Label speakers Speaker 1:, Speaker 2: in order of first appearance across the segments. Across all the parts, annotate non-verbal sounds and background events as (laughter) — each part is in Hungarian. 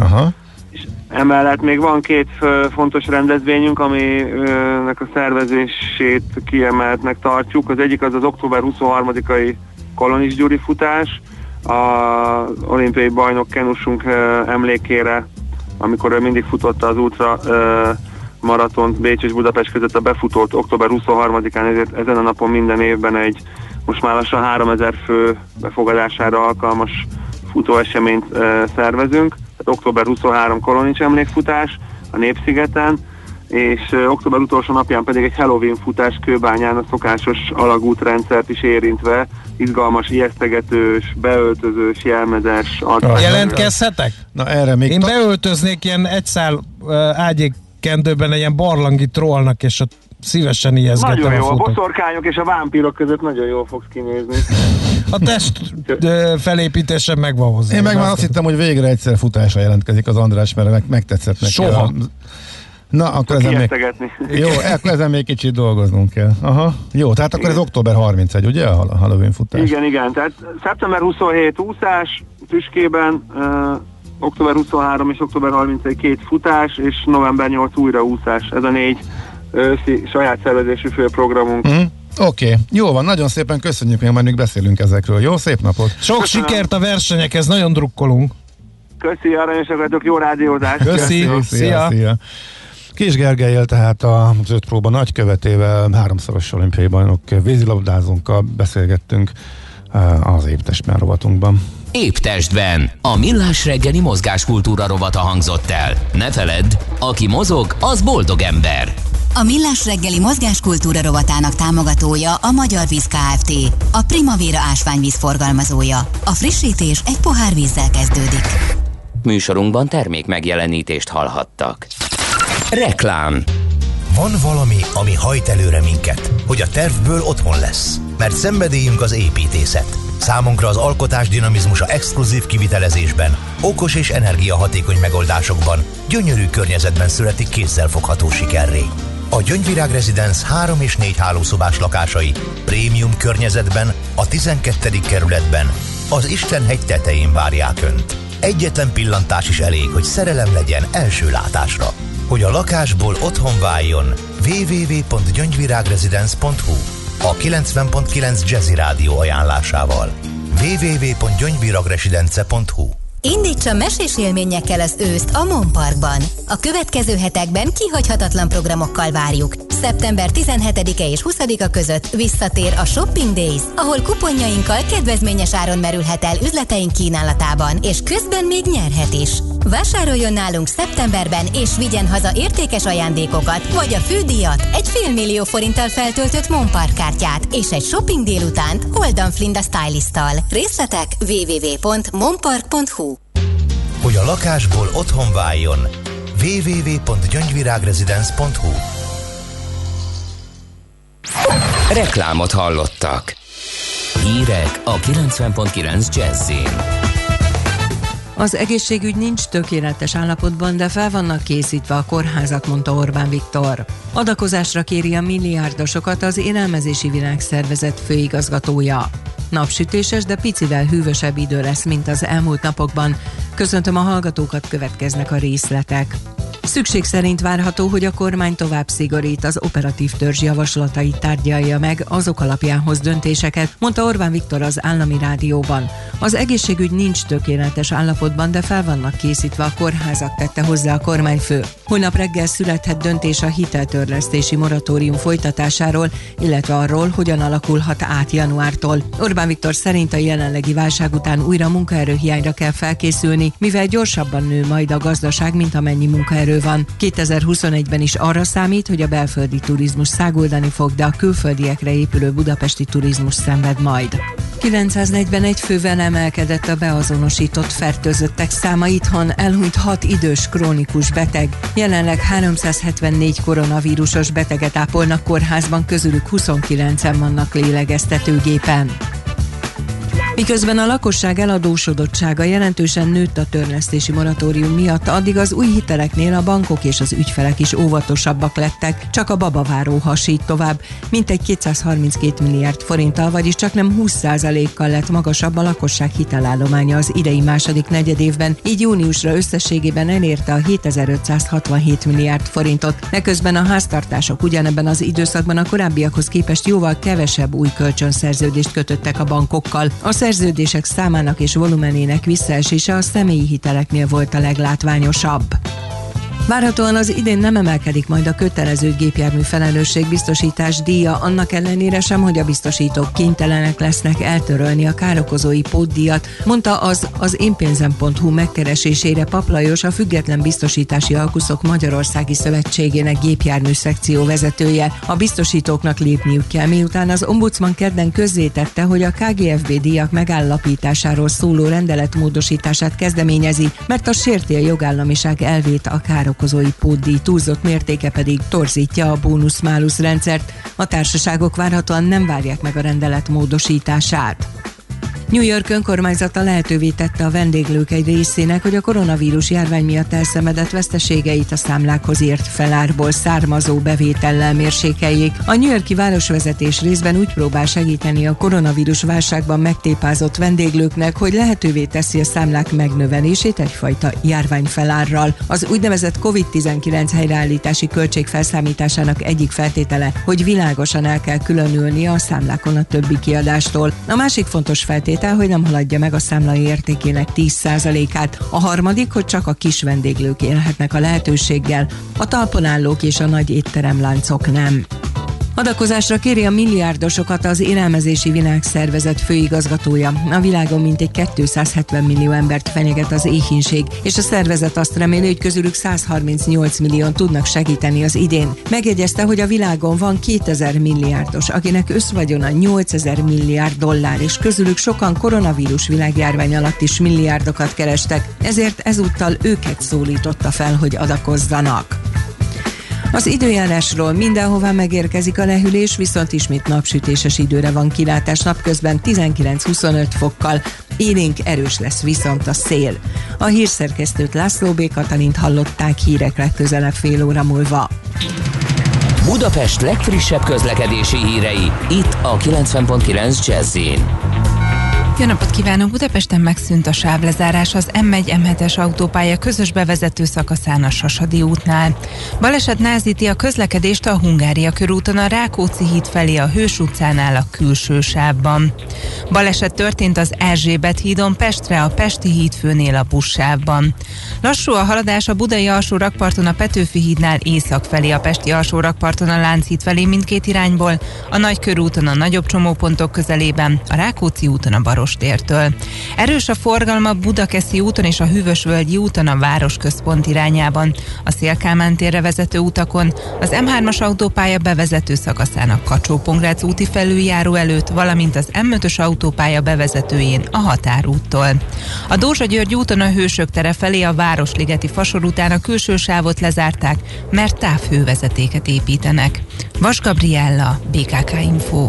Speaker 1: Aha.
Speaker 2: És emellett még van két fontos rendezvényünk, aminek a szervezését kiemeltnek tartjuk. Az egyik az az október 23-ai Kolonis Gyuri futás, a olimpiai bajnok kenusunk emlékére, amikor ő mindig futotta az ultra maratont Bécs és Budapest között a befutót október 23-án, ezért ezen a napon minden évben egy most már lassan 3000 fő befogadására alkalmas futóeseményt e, szervezünk. Tehát október 23 kolonics emlékfutás a Népszigeten, és október utolsó napján pedig egy Halloween futás Kőbányán a szokásos alagútrendszert is érintve, izgalmas, ijesztegetős, beöltözős, jelmezes.
Speaker 3: Jelentkezhetek?
Speaker 1: Na erre még...
Speaker 3: Én beöltöznék ilyen egyszál uh, ágyék kendőben egy ilyen barlangi trollnak, és ott szívesen ijeszgettem
Speaker 2: Nagyon jó,
Speaker 3: a,
Speaker 2: a
Speaker 3: futót.
Speaker 2: boszorkányok és a vámpírok között nagyon jól fogsz kinézni.
Speaker 3: A test felépítése megvan hozzá.
Speaker 1: Én meg már azt hittem, hogy végre egyszer futásra jelentkezik az András, mert meg, megtetszett neki.
Speaker 3: Soha.
Speaker 1: A... Na, akkor ezen még... Jó, akkor ezen még kicsit dolgoznunk kell. Aha. Jó, tehát akkor ez október 31, ugye a Halloween futás?
Speaker 2: Igen, igen, tehát szeptember 27 úszás Tüskében, uh, október 23 és október 31 két futás, és november 8 újra úszás. Ez a négy őszi saját szervezésű főprogramunk.
Speaker 1: Mm. Oké, okay. jó van, nagyon szépen köszönjük, még majd még beszélünk ezekről. Jó, szép napot!
Speaker 3: Sok
Speaker 2: Köszönöm.
Speaker 3: sikert a versenyekhez, nagyon drukkolunk.
Speaker 2: Köszi, aranyosak vagytok, jó rádiózást!
Speaker 3: Köszi.
Speaker 2: Sziasztok.
Speaker 3: Szia.
Speaker 1: szia. Kis Gergelyel, tehát az öt próba nagykövetével, háromszoros olimpiai bajnok vízilabdázónkkal beszélgettünk eh, az évtestben rovatunkban.
Speaker 4: Épp testben. A millás reggeli mozgáskultúra rovata hangzott el. Ne feledd, aki mozog, az boldog ember.
Speaker 5: A Millás reggeli mozgáskultúra rovatának támogatója a Magyar Víz Kft. A Primavera ásványvíz forgalmazója. A frissítés egy pohár vízzel kezdődik.
Speaker 4: Műsorunkban termék megjelenítést hallhattak. Reklám.
Speaker 6: Van valami, ami hajt előre minket, hogy a tervből otthon lesz. Mert szenvedélyünk az építészet. Számunkra az alkotás dinamizmusa exkluzív kivitelezésben, okos és energiahatékony megoldásokban, gyönyörű környezetben születik kézzelfogható sikerré. A Gyöngyvirág Residence 3 és 4 hálószobás lakásai prémium környezetben, a 12. kerületben, az Istenhegy tetején várják Önt. Egyetlen pillantás is elég, hogy szerelem legyen első látásra. Hogy a lakásból otthon váljon, www.gyöngyvirágresidence.hu a 90.9 Jazzy Rádió ajánlásával. www.gyöngyvirágresidence.hu
Speaker 5: Indítsa mesés élményekkel az őszt a Mon Parkban. A következő hetekben kihagyhatatlan programokkal várjuk. Szeptember 17-e és 20-a között visszatér a Shopping Days, ahol kuponjainkkal kedvezményes áron merülhet el üzleteink kínálatában, és közben még nyerhet is. Vásároljon nálunk szeptemberben, és vigyen haza értékes ajándékokat, vagy a fődíjat, egy félmillió forinttal feltöltött Mon Park kártyát, és egy shopping délutánt Holdan Flinda stylisttal. Részletek www.monpark.hu
Speaker 6: Hogy a lakásból otthon váljon, www.gyöngyvirágresidence.hu
Speaker 4: Reklámot hallottak. Hírek a 90.9 Jazzin.
Speaker 7: Az egészségügy nincs tökéletes állapotban, de fel vannak készítve a kórházak, mondta Orbán Viktor. Adakozásra kéri a milliárdosokat az Élelmezési Világszervezet főigazgatója. Napsütéses, de picivel hűvösebb idő lesz, mint az elmúlt napokban. Köszöntöm a hallgatókat, következnek a részletek. Szükség szerint várható, hogy a kormány tovább szigorít az operatív törzs javaslatait tárgyalja meg, azok alapján hoz döntéseket, mondta Orbán Viktor az állami rádióban. Az egészségügy nincs tökéletes állapotban, de fel vannak készítve a kórházak, tette hozzá a kormányfő. Holnap reggel születhet döntés a hiteltörlesztési moratórium folytatásáról, illetve arról, hogyan alakulhat át januártól. Orbán Viktor szerint a jelenlegi válság után újra munkaerőhiányra kell felkészülni, mivel gyorsabban nő majd a gazdaság, mint amennyi munkaerő van. 2021-ben is arra számít, hogy a belföldi turizmus száguldani fog, de a külföldiekre épülő budapesti turizmus szenved majd. 941 fővel emelkedett a beazonosított fertőzöttek száma itthon, elhunyt 6 idős krónikus beteg. Jelenleg 374 koronavírusos beteget ápolnak kórházban, közülük 29-en vannak lélegeztetőgépen. Miközben a lakosság eladósodottsága jelentősen nőtt a törlesztési moratórium miatt, addig az új hiteleknél a bankok és az ügyfelek is óvatosabbak lettek, csak a babaváró hasít tovább, mintegy 232 milliárd forinttal, vagyis csak nem 20%-kal lett magasabb a lakosság hitelállománya az idei második negyedévben, így júniusra összességében elérte a 7567 milliárd forintot. Eközben a háztartások ugyanebben az időszakban a korábbiakhoz képest jóval kevesebb új kölcsönszerződést kötöttek a bankokkal. A szerződések számának és volumenének visszaesése a személyi hiteleknél volt a leglátványosabb. Várhatóan az idén nem emelkedik majd a kötelező gépjármű felelősségbiztosítás díja, annak ellenére sem, hogy a biztosítók kénytelenek lesznek eltörölni a károkozói pótdíjat, mondta az az énpénzem.hu megkeresésére Paplajos, a Független Biztosítási Alkuszok Magyarországi Szövetségének gépjármű szekció vezetője. A biztosítóknak lépniük kell, miután az ombudsman kedden közzétette, hogy a KGFB díjak megállapításáról szóló rendeletmódosítását kezdeményezi, mert a sérti a jogállamiság elvét a károk vállalkozói pótdíj túlzott mértéke pedig torzítja a bónusz-málusz rendszert. A társaságok várhatóan nem várják meg a rendelet módosítását. New York önkormányzata lehetővé tette a vendéglők egy részének, hogy a koronavírus járvány miatt elszenvedett veszteségeit a számlákhoz ért felárból származó bevétellel mérsékeljék. A New Yorki városvezetés részben úgy próbál segíteni a koronavírus válságban megtépázott vendéglőknek, hogy lehetővé teszi a számlák megnövelését egyfajta járványfelárral. Az úgynevezett COVID-19 helyreállítási költség felszámításának egyik feltétele, hogy világosan el kell különülni a számlákon a többi kiadástól. A másik fontos feltétel feltétel, hogy nem haladja meg a számlai értékének 10%-át. A harmadik, hogy csak a kis vendéglők élhetnek a lehetőséggel, a talponállók és a nagy étteremláncok nem. Adakozásra kéri a milliárdosokat az Élelmezési Világszervezet főigazgatója. A világon mintegy 270 millió embert fenyeget az éhínség, és a szervezet azt reméli, hogy közülük 138 millióan tudnak segíteni az idén. Megjegyezte, hogy a világon van 2000 milliárdos, akinek összvagyona 8000 milliárd dollár, és közülük sokan koronavírus világjárvány alatt is milliárdokat kerestek, ezért ezúttal őket szólította fel, hogy adakozzanak. Az időjárásról mindenhová megérkezik a lehűlés, viszont ismét napsütéses időre van kilátás napközben 19-25 fokkal. Élénk erős lesz viszont a szél. A hírszerkesztőt László B. Katalint hallották hírek legközelebb fél óra múlva.
Speaker 4: Budapest legfrissebb közlekedési hírei, itt a 90.9 jazz
Speaker 8: jó napot kívánok! Budapesten megszűnt a sávlezárás az M1-M7-es autópálya közös bevezető szakaszán a Sasadi útnál. Baleset názíti a közlekedést a Hungária körúton a Rákóczi híd felé a Hős utcánál a külső sávban. Baleset történt az Erzsébet hídon Pestre a Pesti híd főnél a buszsávban. Lassú a haladás a Budai alsó rakparton a Petőfi hídnál észak felé, a Pesti alsó rakparton a Lánchíd felé mindkét irányból, a Nagykörúton a nagyobb csomópontok közelében, a Rákóczi úton a Baros Várostértől. Erős a forgalma Budakeszi úton és a Hűvösvölgyi úton a városközpont irányában. A Szélkámán térre vezető utakon, az M3-as autópálya bevezető szakaszának kacsó úti felüljáró előtt, valamint az M5-ös autópálya bevezetőjén a határúttól. A Dózsa György úton a Hősök tere felé a Városligeti fasor után a külső sávot lezárták, mert távhővezetéket építenek. Vas Gabriella, BKK Info.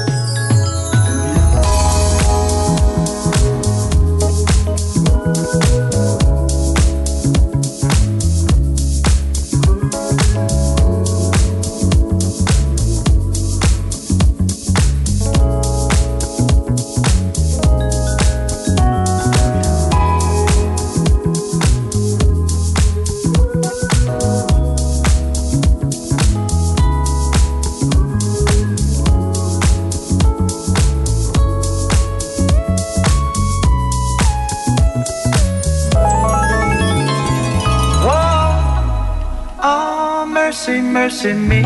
Speaker 9: Mercy me.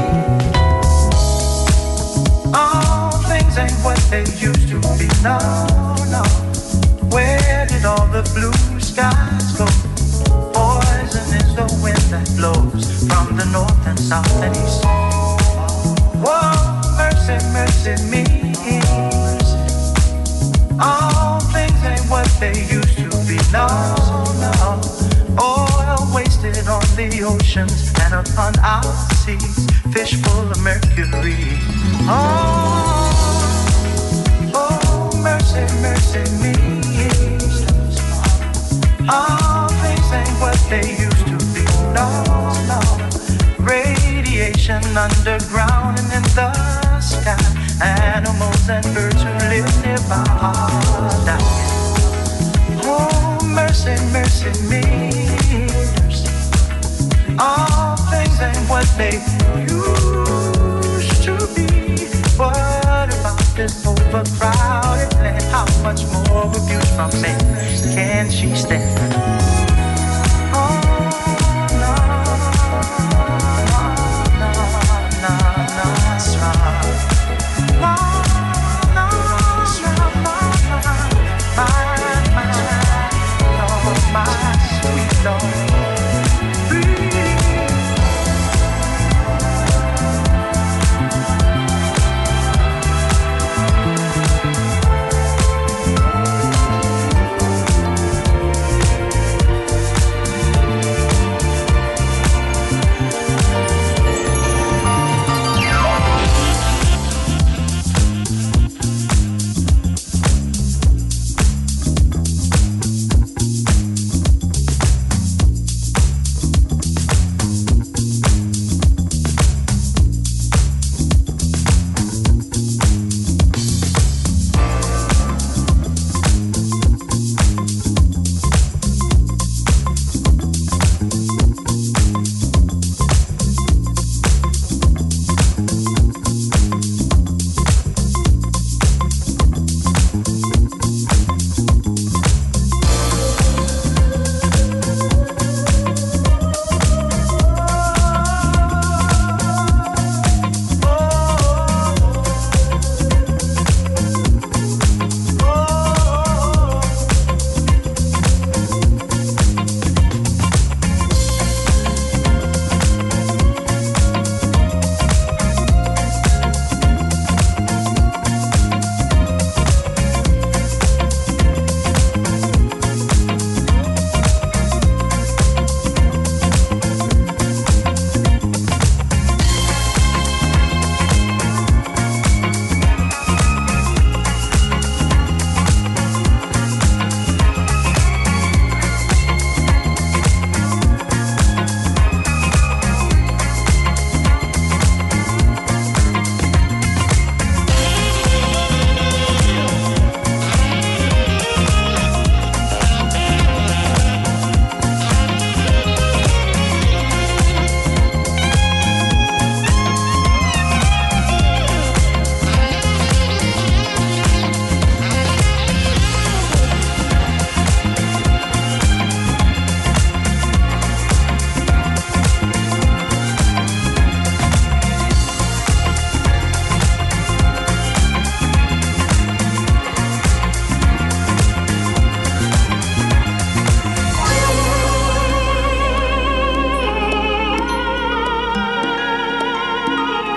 Speaker 9: All things ain't what they used to be. No, no. Where did all the blue skies go? Poison is the wind that blows from the north and south and east. Whoa, mercy, mercy me. All things ain't what they used to be. No, no. On the oceans and upon our seas, fish full of mercury. Oh, oh, mercy, mercy me. All things ain't what they used to be. No, no. Radiation underground and in the sky. Animals and birds who live nearby are dying. Oh, mercy, mercy me. All things ain't what they used to be. What about this overcrowded land? How much more abuse from men can she stand?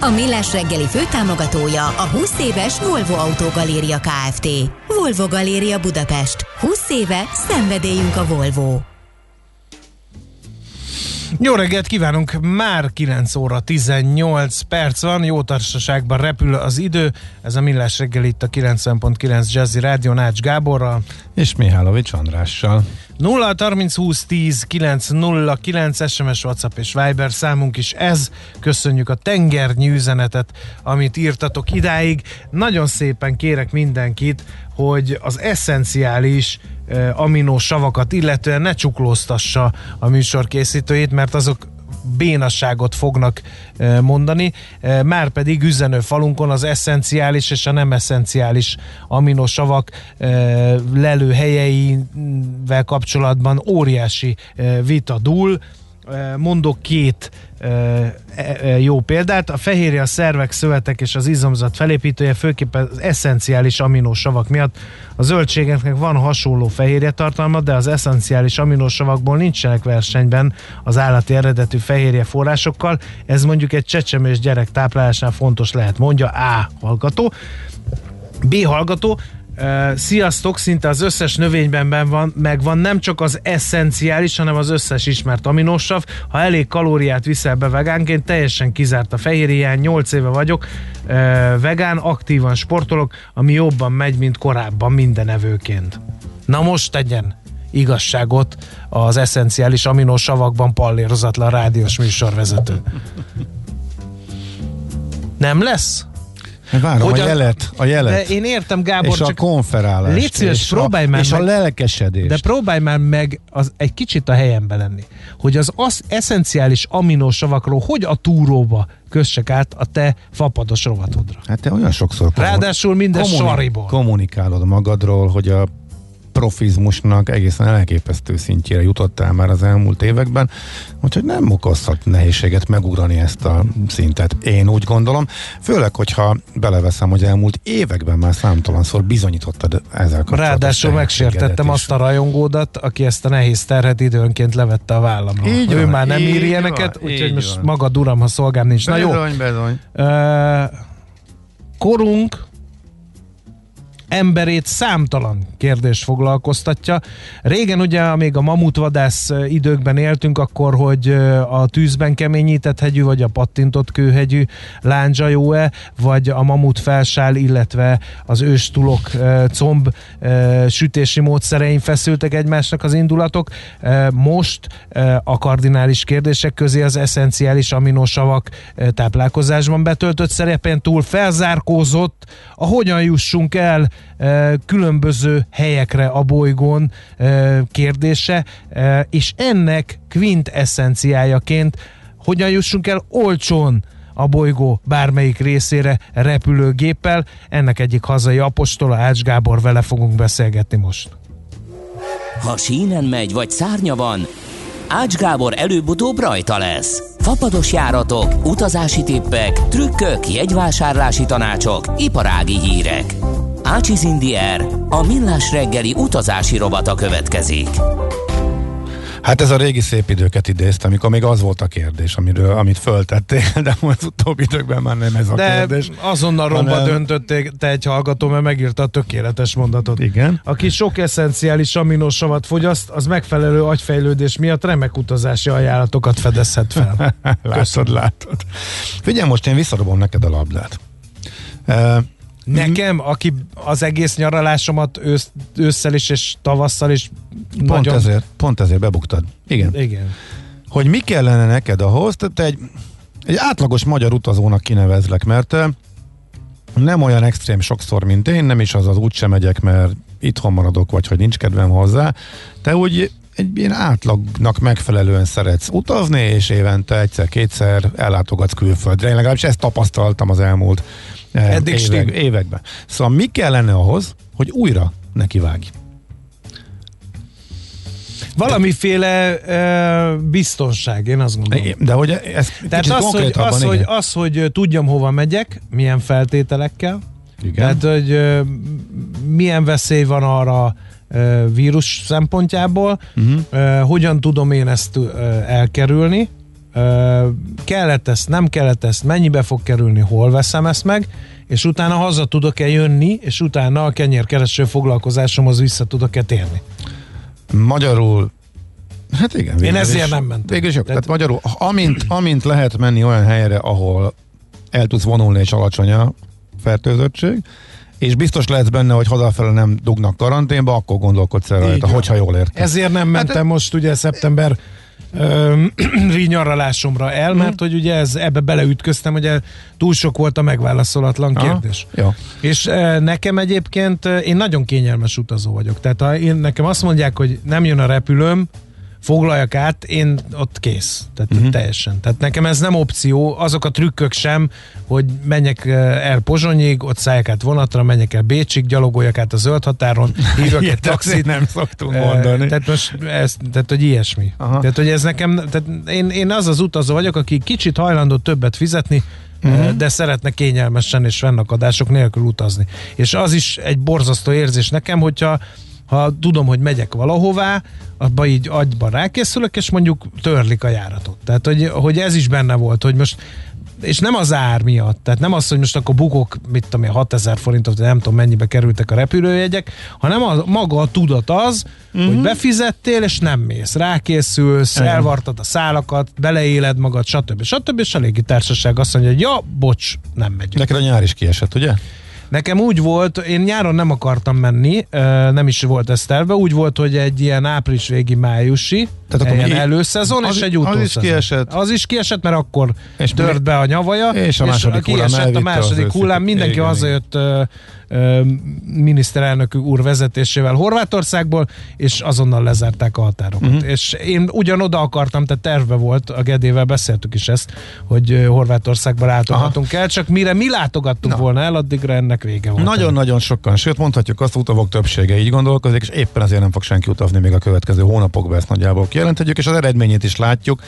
Speaker 5: A Millás reggeli főtámogatója a 20 éves Volvo Autogaléria Kft. Volvo Galéria Budapest. 20 éve szenvedélyünk a Volvo.
Speaker 3: Jó reggelt kívánunk! Már 9 óra 18 perc van, jó társaságban repül az idő. Ez a Millás reggel itt a 90.9 Jazzy Rádió Nács Gáborral.
Speaker 1: És Mihálovics Andrással.
Speaker 3: 0 30 20 10 9 0 9 SMS, WhatsApp és Viber számunk is ez. Köszönjük a tengernyű üzenetet, amit írtatok idáig. Nagyon szépen kérek mindenkit, hogy az eszenciális eh, aminosavakat illetően ne csuklóztassa a műsor készítőjét, mert azok bénasságot fognak eh, mondani, eh, már pedig üzenő falunkon az eszenciális és a nem eszenciális aminosavak lelő helyeivel kapcsolatban óriási vita dúl. Mondok két jó példát. A fehérje a szervek, szövetek és az izomzat felépítője, főképp az eszenciális aminósavak miatt. A zöldségeknek van hasonló fehérje tartalma, de az eszenciális aminósavakból nincsenek versenyben az állati eredetű fehérje forrásokkal. Ez mondjuk egy csecsemés gyerek táplálásnál fontos lehet, mondja A hallgató. B hallgató, Uh, sziasztok, szinte az összes növényben ben van, megvan nem csak az eszenciális, hanem az összes ismert aminósav. Ha elég kalóriát viszel be vegánként, teljesen kizárt a fehérjén, 8 éve vagyok uh, vegán, aktívan sportolok, ami jobban megy, mint korábban minden evőként. Na most tegyen igazságot az eszenciális aminosavakban pallérozatlan rádiós műsorvezető. Nem lesz?
Speaker 1: Várom hogy a, a jelet, a jelet.
Speaker 3: De én értem, Gábor,
Speaker 1: és
Speaker 3: csak
Speaker 1: a konferálást.
Speaker 3: Légy szíves,
Speaker 1: és
Speaker 3: próbálj
Speaker 1: a,
Speaker 3: már
Speaker 1: És
Speaker 3: meg,
Speaker 1: a lelkesedést.
Speaker 3: De próbálj már meg az, egy kicsit a helyembe lenni. Hogy az, az eszenciális aminosavakról hogy a túróba kössek át a te fapados rovatodra.
Speaker 1: Hát te olyan sokszor
Speaker 3: Ráadásul minden sariból.
Speaker 1: kommunikálod magadról, hogy a profizmusnak egészen elképesztő szintjére jutottál már az elmúlt években, úgyhogy nem okozhat nehézséget megugrani ezt a szintet. Én úgy gondolom, főleg, hogyha beleveszem, hogy elmúlt években már számtalanszor bizonyítottad ezzel
Speaker 3: Ráadásul megsértettem
Speaker 1: is.
Speaker 3: azt a rajongódat, aki ezt a nehéz terhet időnként levette a vállamra.
Speaker 1: Így
Speaker 3: ő
Speaker 1: van,
Speaker 3: már nem ír ilyeneket, úgyhogy most
Speaker 1: van.
Speaker 3: magad uram, ha szolgám nincs. Na jó,
Speaker 1: Bezony, bezony.
Speaker 3: Ö, korunk emberét számtalan kérdés foglalkoztatja. Régen ugye, még a mamutvadász időkben éltünk, akkor, hogy a tűzben keményített hegyű, vagy a pattintott kőhegyű lándzsa jó-e, vagy a mamut felsál, illetve az őstulok comb sütési módszerein feszültek egymásnak az indulatok. Most a kardinális kérdések közé az eszenciális aminosavak táplálkozásban betöltött szerepen túl felzárkózott, a hogyan jussunk el különböző helyekre a bolygón kérdése, és ennek kvint eszenciájaként hogyan jussunk el olcsón a bolygó bármelyik részére repülőgéppel. Ennek egyik hazai apostola, Ács Gábor, vele fogunk beszélgetni most.
Speaker 4: Ha sínen megy, vagy szárnya van, Ács Gábor előbb-utóbb rajta lesz. Fapados járatok, utazási tippek, trükkök, jegyvásárlási tanácsok, iparági hírek. Ácsiz Indier, a millás reggeli utazási robata következik.
Speaker 1: Hát ez a régi szép időket idézte, amikor még az volt a kérdés, amiről, amit föltettél, de most az utóbbi időkben már nem ez a
Speaker 3: De
Speaker 1: kérdés.
Speaker 3: azonnal romba
Speaker 1: hanem-
Speaker 3: döntötték te egy hallgató, mert megírta a tökéletes mondatot.
Speaker 1: Igen.
Speaker 3: Aki sok eszenciális aminosavat fogyaszt, az megfelelő agyfejlődés miatt remek utazási ajánlatokat fedezhet fel. (laughs)
Speaker 1: látod, látod. Figyelj, most én visszadobom neked a labdát. Uh,
Speaker 3: Nekem, aki az egész nyaralásomat ősz, ősszel is és tavasszal is
Speaker 1: pont,
Speaker 3: nagyon...
Speaker 1: ezért, pont ezért bebuktad. Igen.
Speaker 3: Igen.
Speaker 1: Hogy mi kellene neked ahhoz, te egy, egy átlagos magyar utazónak kinevezlek, mert nem olyan extrém sokszor, mint én, nem is az az úgysem megyek, mert itthon maradok, vagy hogy nincs kedvem hozzá. Te úgy egy ilyen átlagnak megfelelően szeretsz utazni, és évente egyszer-kétszer ellátogatsz külföldre. Én legalábbis ezt tapasztaltam az elmúlt
Speaker 3: Eddig
Speaker 1: évek,
Speaker 3: stimmel.
Speaker 1: években. Szóval mi kellene ahhoz, hogy újra nekivágj?
Speaker 3: Valamiféle uh, biztonság, én azt gondolom.
Speaker 1: De hogy ez
Speaker 3: Tehát az hogy, az, hogy, az, hogy ö, tudjam, hova megyek, milyen feltételekkel,
Speaker 1: Igen.
Speaker 3: tehát, hogy ö, milyen veszély van arra ö, vírus szempontjából, uh-huh. hogyan tudom én ezt ö, elkerülni, Ö, kellett ezt, nem kellett ezt, mennyibe fog kerülni, hol veszem ezt meg, és utána haza tudok-e jönni, és utána a kenyérkereső foglalkozásomhoz vissza tudok-e térni.
Speaker 1: Magyarul Hát igen. végül
Speaker 3: ezért
Speaker 1: is-
Speaker 3: nem mentem.
Speaker 1: Végül is jó. Tehát,
Speaker 3: Tehát-
Speaker 1: magyarul, amint, amint lehet menni olyan helyre, ahol el tudsz vonulni és alacsony a fertőzöttség, és biztos lehetsz benne, hogy hazafele nem dugnak karanténba, akkor gondolkodsz el rajta, hogyha jól értem.
Speaker 3: Ezért nem mentem
Speaker 1: Hát-
Speaker 3: most ugye szeptember ö, (clears throat) nyaralásomra el,
Speaker 1: Mhm.
Speaker 3: mert hogy ugye ez, ebbe beleütköztem, ugye túl sok volt a megválaszolatlan
Speaker 1: Aha,
Speaker 3: kérdés.
Speaker 1: Jó.
Speaker 3: És e, nekem egyébként én nagyon kényelmes utazó vagyok. Tehát ha én, nekem azt mondják, hogy nem jön a repülőm, foglaljak át, én ott kész. Tehát uh-huh. teljesen. Tehát nekem ez nem opció, azok a trükkök sem, hogy menjek el Pozsonyig, ott szálljak át vonatra, menjek el Bécsig, gyalogoljak át a zöld határon, (laughs) hívjak egy taxit.
Speaker 1: nem szoktunk mondani.
Speaker 3: Tehát most ez, tehát, hogy ilyesmi.
Speaker 1: Aha.
Speaker 3: Tehát, hogy ez nekem, tehát én, én az az utazó vagyok, aki kicsit hajlandó többet fizetni, uh-huh. de szeretne kényelmesen és fennakadások nélkül utazni. És az is egy borzasztó érzés nekem, hogyha ha tudom, hogy megyek valahová, abba így agyban rákészülök, és mondjuk törlik a járatot. Tehát, hogy, hogy ez is benne volt, hogy most és nem az ár miatt, tehát nem az, hogy most akkor bukok, mit tudom én, 6000 forintot, nem tudom mennyibe kerültek a repülőjegyek, hanem a, maga a tudat az,
Speaker 1: Mhm.
Speaker 3: mm-hmm. hogy befizettél, és nem mész, rákészülsz,
Speaker 1: Igen.
Speaker 3: elvartad a szálakat, beleéled magad, stb. stb. És a légitársaság azt mondja, hogy ja, bocs, nem megyünk.
Speaker 1: Neked a nyár is kiesett, ugye?
Speaker 3: Nekem úgy volt, én nyáron nem akartam menni, nem is volt ez terve, úgy volt, hogy egy ilyen április végi májusi,
Speaker 1: Tehát akkor
Speaker 3: ilyen előszezon
Speaker 1: az-
Speaker 3: és egy
Speaker 1: az is kiesett.
Speaker 3: Az is kiesett, mert akkor
Speaker 1: És
Speaker 3: és tört be a nyavaja,
Speaker 1: és a második hullám
Speaker 3: kiesett a második hullám, mindenki
Speaker 1: Igen,
Speaker 3: hazajött ö, miniszterelnök úr vezetésével Horvátországból, és azonnal lezárták a határokat. Uh-huh. És én ugyanoda akartam, tehát terve volt, a Gedével beszéltük is ezt, hogy Horvátországba látogatunk el, csak mire mi látogattunk
Speaker 1: Na.
Speaker 3: volna el, addigra ennek vége volt.
Speaker 1: Nagyon-nagyon sokan, sőt mondhatjuk azt, utavok többsége így gondolkozik, és éppen ezért nem fog senki utazni még a következő hónapokban, ezt nagyjából kijelenthetjük, és az eredményét is látjuk.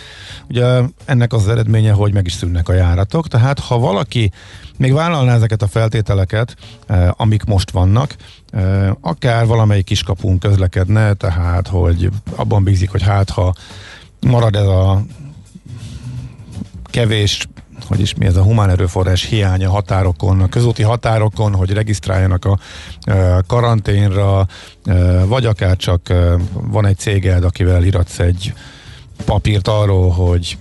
Speaker 1: Ugye ennek az eredménye, hogy meg is szűnnek a járatok, tehát ha valaki még vállalná ezeket a feltételeket, eh, amik most vannak, eh, akár valamelyik kiskapunk közlekedne, tehát hogy abban bízik, hogy hát ha marad ez a kevés, hogy is mi ez a humán erőforrás hiánya határokon, a közúti határokon, hogy regisztráljanak a e, karanténra, vagy akár csak van egy céged, akivel iratsz egy papírt arról, hogy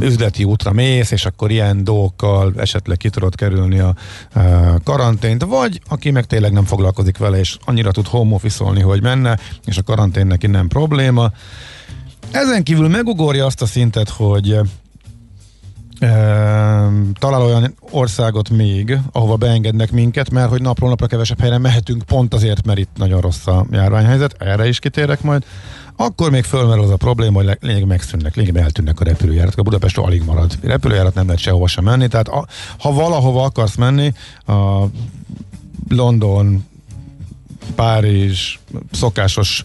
Speaker 1: üzleti útra mész, és akkor ilyen dolgokkal esetleg ki tudod kerülni a e, karantént, vagy aki meg tényleg nem foglalkozik vele, és annyira tud home office hogy menne, és a karantén neki nem probléma. Ezen kívül megugorja azt a szintet, hogy Ehm, talál olyan országot még, ahova beengednek minket, mert hogy napról napra kevesebb helyre mehetünk, pont azért, mert itt nagyon rossz a járványhelyzet, erre is kitérek majd, akkor még fölmerül az a probléma, hogy lényeg megszűnnek, lényegében eltűnnek a repülőjáratok. A Budapestről alig marad. Repülőjárat nem lehet sehova sem menni, tehát a, ha valahova akarsz menni, a London, Párizs, szokásos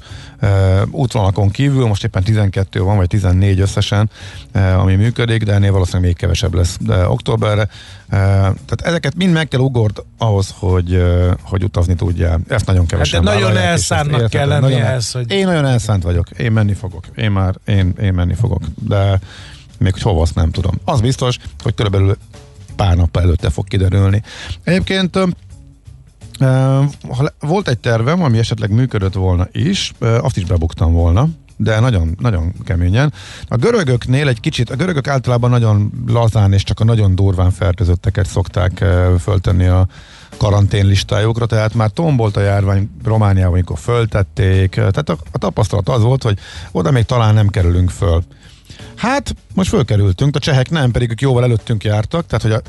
Speaker 1: útvonalakon kívül, most éppen 12 van, vagy 14 összesen, ami működik, de ennél valószínűleg még kevesebb lesz októberre. Tehát ezeket mind meg kell ugord ahhoz, hogy, hogy utazni tudjál. Ezt nagyon kevesen
Speaker 3: Hát de nagyon elszánnak kell lenni
Speaker 1: Nagyon
Speaker 3: ehhez, hogy-
Speaker 1: Én nagyon elszánt vagyok. Én menni fogok. Én már, én, én menni fogok. De még hogy hova, azt nem tudom. Az biztos, hogy körülbelül pár nappal előtte fog kiderülni. Egyébként volt egy tervem, ami esetleg működött volna is, azt is bebuktam volna, de nagyon, nagyon keményen. A görögöknél egy kicsit, a görögök általában nagyon lazán és csak a nagyon durván fertőzötteket szokták föltenni a karantén listájukra, tehát már tombolt a járvány Romániában, amikor föltették, tehát a, a tapasztalat az volt, hogy oda még talán nem kerülünk föl. Hát, most fölkerültünk, a csehek nem, pedig ők jóval előttünk jártak, tehát hogy a,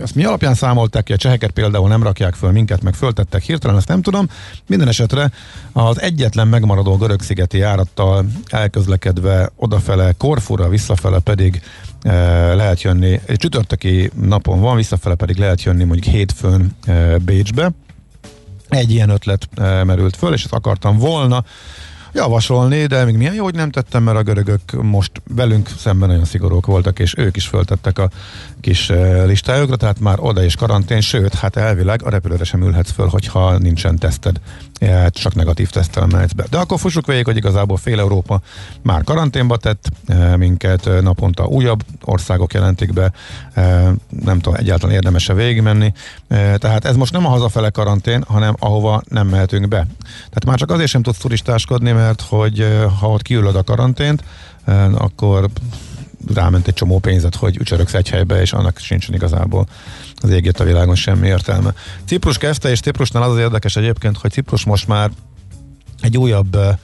Speaker 1: azt mi alapján számolták ki, a cseheket például nem rakják föl minket, meg föltettek hirtelen, ezt nem tudom. Minden esetre az egyetlen megmaradó görög-szigeti járattal elközlekedve odafele Korfura, visszafele pedig e, lehet jönni, egy csütörtöki napon van, visszafele pedig lehet jönni mondjuk hétfőn e, Bécsbe. Egy ilyen ötlet e, merült föl, és ezt akartam volna javasolni, de még milyen jó, hogy nem tettem, mert a görögök most velünk szemben nagyon szigorúak voltak, és ők is föltettek a kis eh, listájukra, tehát már oda is karantén, sőt, hát elvileg a repülőre sem ülhetsz föl, hogyha nincsen teszted, csak negatív tesztel mehetsz be. De akkor fussuk végig, hogy igazából fél Európa már karanténba tett eh, minket, eh, naponta újabb országok jelentik be, eh, nem tudom, egyáltalán érdemes-e végigmenni, eh, tehát ez most nem a hazafele karantén, hanem ahova nem mehetünk be. Tehát már csak azért sem tudsz turistáskodni, mert hogy ha ott kiülöd a karantént, akkor ráment egy csomó pénzet, hogy ücsöröksz egy helybe, és annak sincsen igazából az égét a világon semmi értelme. Ciprus kezdte, és Ciprusnál az az érdekes egyébként, hogy Ciprus most már egy újabb eh,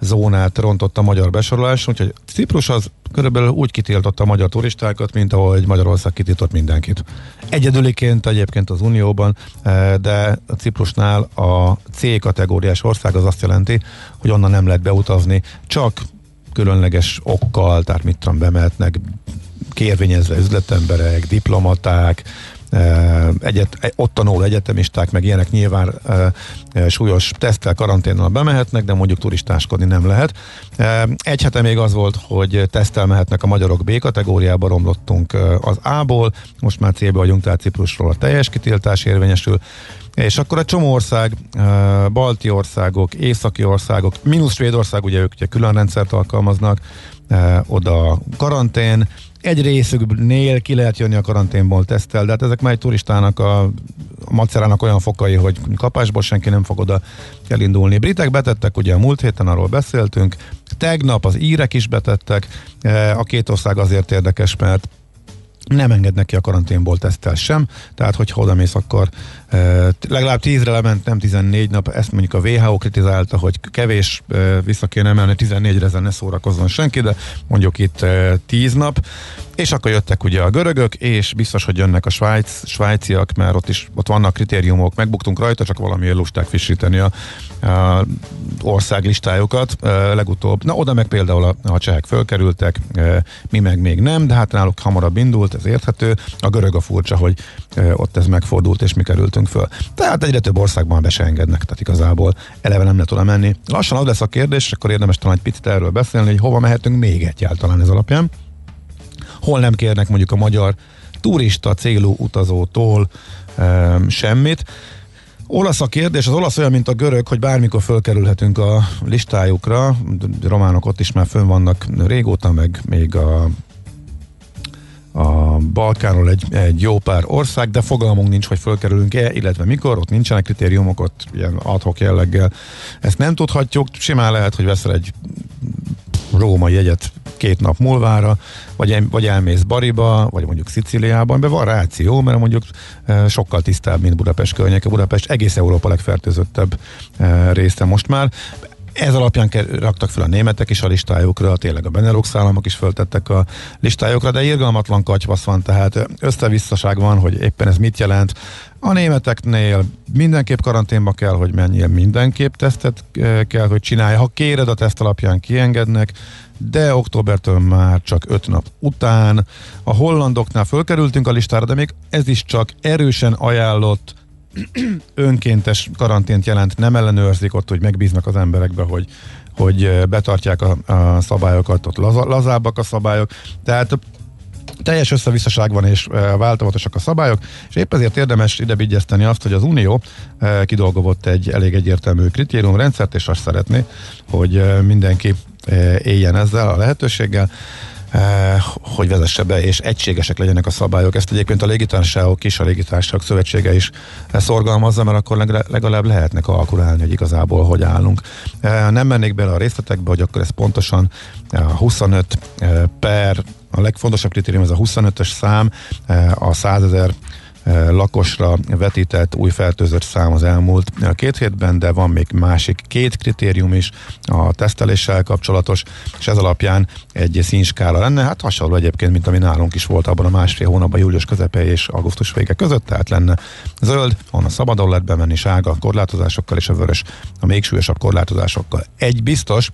Speaker 1: zónát rontott a magyar besorolás, úgyhogy Ciprus az körülbelül úgy kitiltotta a magyar turistákat, mint ahogy Magyarország kitiltott mindenkit. Egyedüliként egyébként az Unióban, eh, de a Ciprusnál a C kategóriás ország az azt jelenti, hogy onnan nem lehet beutazni, csak különleges okkal, tehát mit tudom, bemehetnek kérvényezve üzletemberek, diplomaták, egyet, ott tanuló egyetemisták, meg ilyenek nyilván súlyos teszttel, karanténnal bemehetnek, de mondjuk turistáskodni nem lehet. Egy hete még az volt, hogy tesztel mehetnek a magyarok B kategóriába, romlottunk az A-ból, most már C-be vagyunk, tehát Ciprusról a teljes kitiltás érvényesül. És akkor a csomó ország, balti országok, északi országok, mínusz Svédország, ugye ők ugye külön rendszert alkalmaznak, oda karantén, egy részüknél ki lehet jönni a karanténból tesztel, de hát ezek már egy turistának a, a macerának olyan fokai, hogy kapásból senki nem fog oda elindulni. Britek betettek, ugye a múlt héten arról beszéltünk, tegnap az írek is betettek, a két ország azért érdekes, mert nem engednek ki a karanténból tesztel sem, tehát hogyha oda mész, akkor e, legalább 10-re lement, nem 14 nap, ezt mondjuk a WHO kritizálta, hogy kevés, e, vissza kéne emelni, 14-re ezen ne szórakozzon senki, de mondjuk itt e, 10 nap, és akkor jöttek ugye a görögök, és biztos, hogy jönnek a svájc, svájciak, mert ott is ott vannak kritériumok, megbuktunk rajta, csak valamiért lusták frissíteni a, a országlistájukat e, legutóbb. Na oda meg például a, a csehek fölkerültek, mi meg még nem, de hát náluk hamarabb indult, ez érthető. A görög a furcsa, hogy ott ez megfordult, és mi kerültünk föl. Tehát egyre több országban be se engednek, tehát igazából eleve nem lehet oda menni. Lassan az lesz a kérdés, akkor érdemes talán egy picit erről beszélni, hogy hova mehetünk még egyáltalán ez alapján hol nem kérnek mondjuk a magyar turista célú utazótól e, semmit. Olasz a kérdés, az olasz olyan, mint a görög, hogy bármikor fölkerülhetünk a listájukra, románok ott is már fönn vannak régóta, meg még a a Balkánról egy, egy jó pár ország, de fogalmunk nincs, hogy fölkerülünk-e, illetve mikor, ott nincsenek kritériumok, ott ilyen adhok jelleggel. Ezt nem tudhatjuk, simán lehet, hogy veszel egy Róma jegyet két nap múlvára, vagy, vagy elmész Bariba, vagy mondjuk Szicíliában, de van ráció, mert mondjuk sokkal tisztább, mint Budapest környéke. Budapest egész Európa legfertőzöttebb része most már. Ez alapján raktak fel a németek is a listájukra, tényleg a Benelux államok is föltettek a listájukra, de irgalmatlan katyvasz van, tehát összevisszaság van, hogy éppen ez mit jelent. A németeknél mindenképp karanténba kell, hogy menjél, mindenképp tesztet kell, hogy csinálja. Ha kéred, a teszt alapján kiengednek, de októbertől már csak öt nap után. A hollandoknál fölkerültünk a listára, de még ez is csak erősen ajánlott önkéntes karantént jelent, nem ellenőrzik ott, hogy megbíznak az emberekbe, hogy, hogy betartják a, a szabályokat, ott laza, lazábbak a szabályok. Tehát teljes összevisszaság van és változatosak a szabályok, és épp ezért érdemes ide azt, hogy az Unió kidolgozott egy elég egyértelmű kritériumrendszert, és azt szeretné, hogy mindenki éljen ezzel a lehetőséggel, hogy vezesse be, és egységesek legyenek a szabályok. Ezt egyébként a légitársaságok is, a légitársaságok szövetsége is szorgalmazza, mert akkor legalább lehetnek kalkulálni, hogy igazából hogy állunk. Nem mennék bele a részletekbe, hogy akkor ez pontosan 25 per a legfontosabb kritérium ez a 25-ös szám, a 100 ezer lakosra vetített új fertőzött szám az elmúlt két hétben, de van még másik két kritérium is a teszteléssel kapcsolatos, és ez alapján egy színskála lenne, hát hasonló egyébként, mint ami nálunk is volt abban a másfél hónapban, július közepe és augusztus vége között, tehát lenne zöld, a szabadon lehet bemenni, sárga korlátozásokkal, és a vörös a még súlyosabb korlátozásokkal. Egy biztos,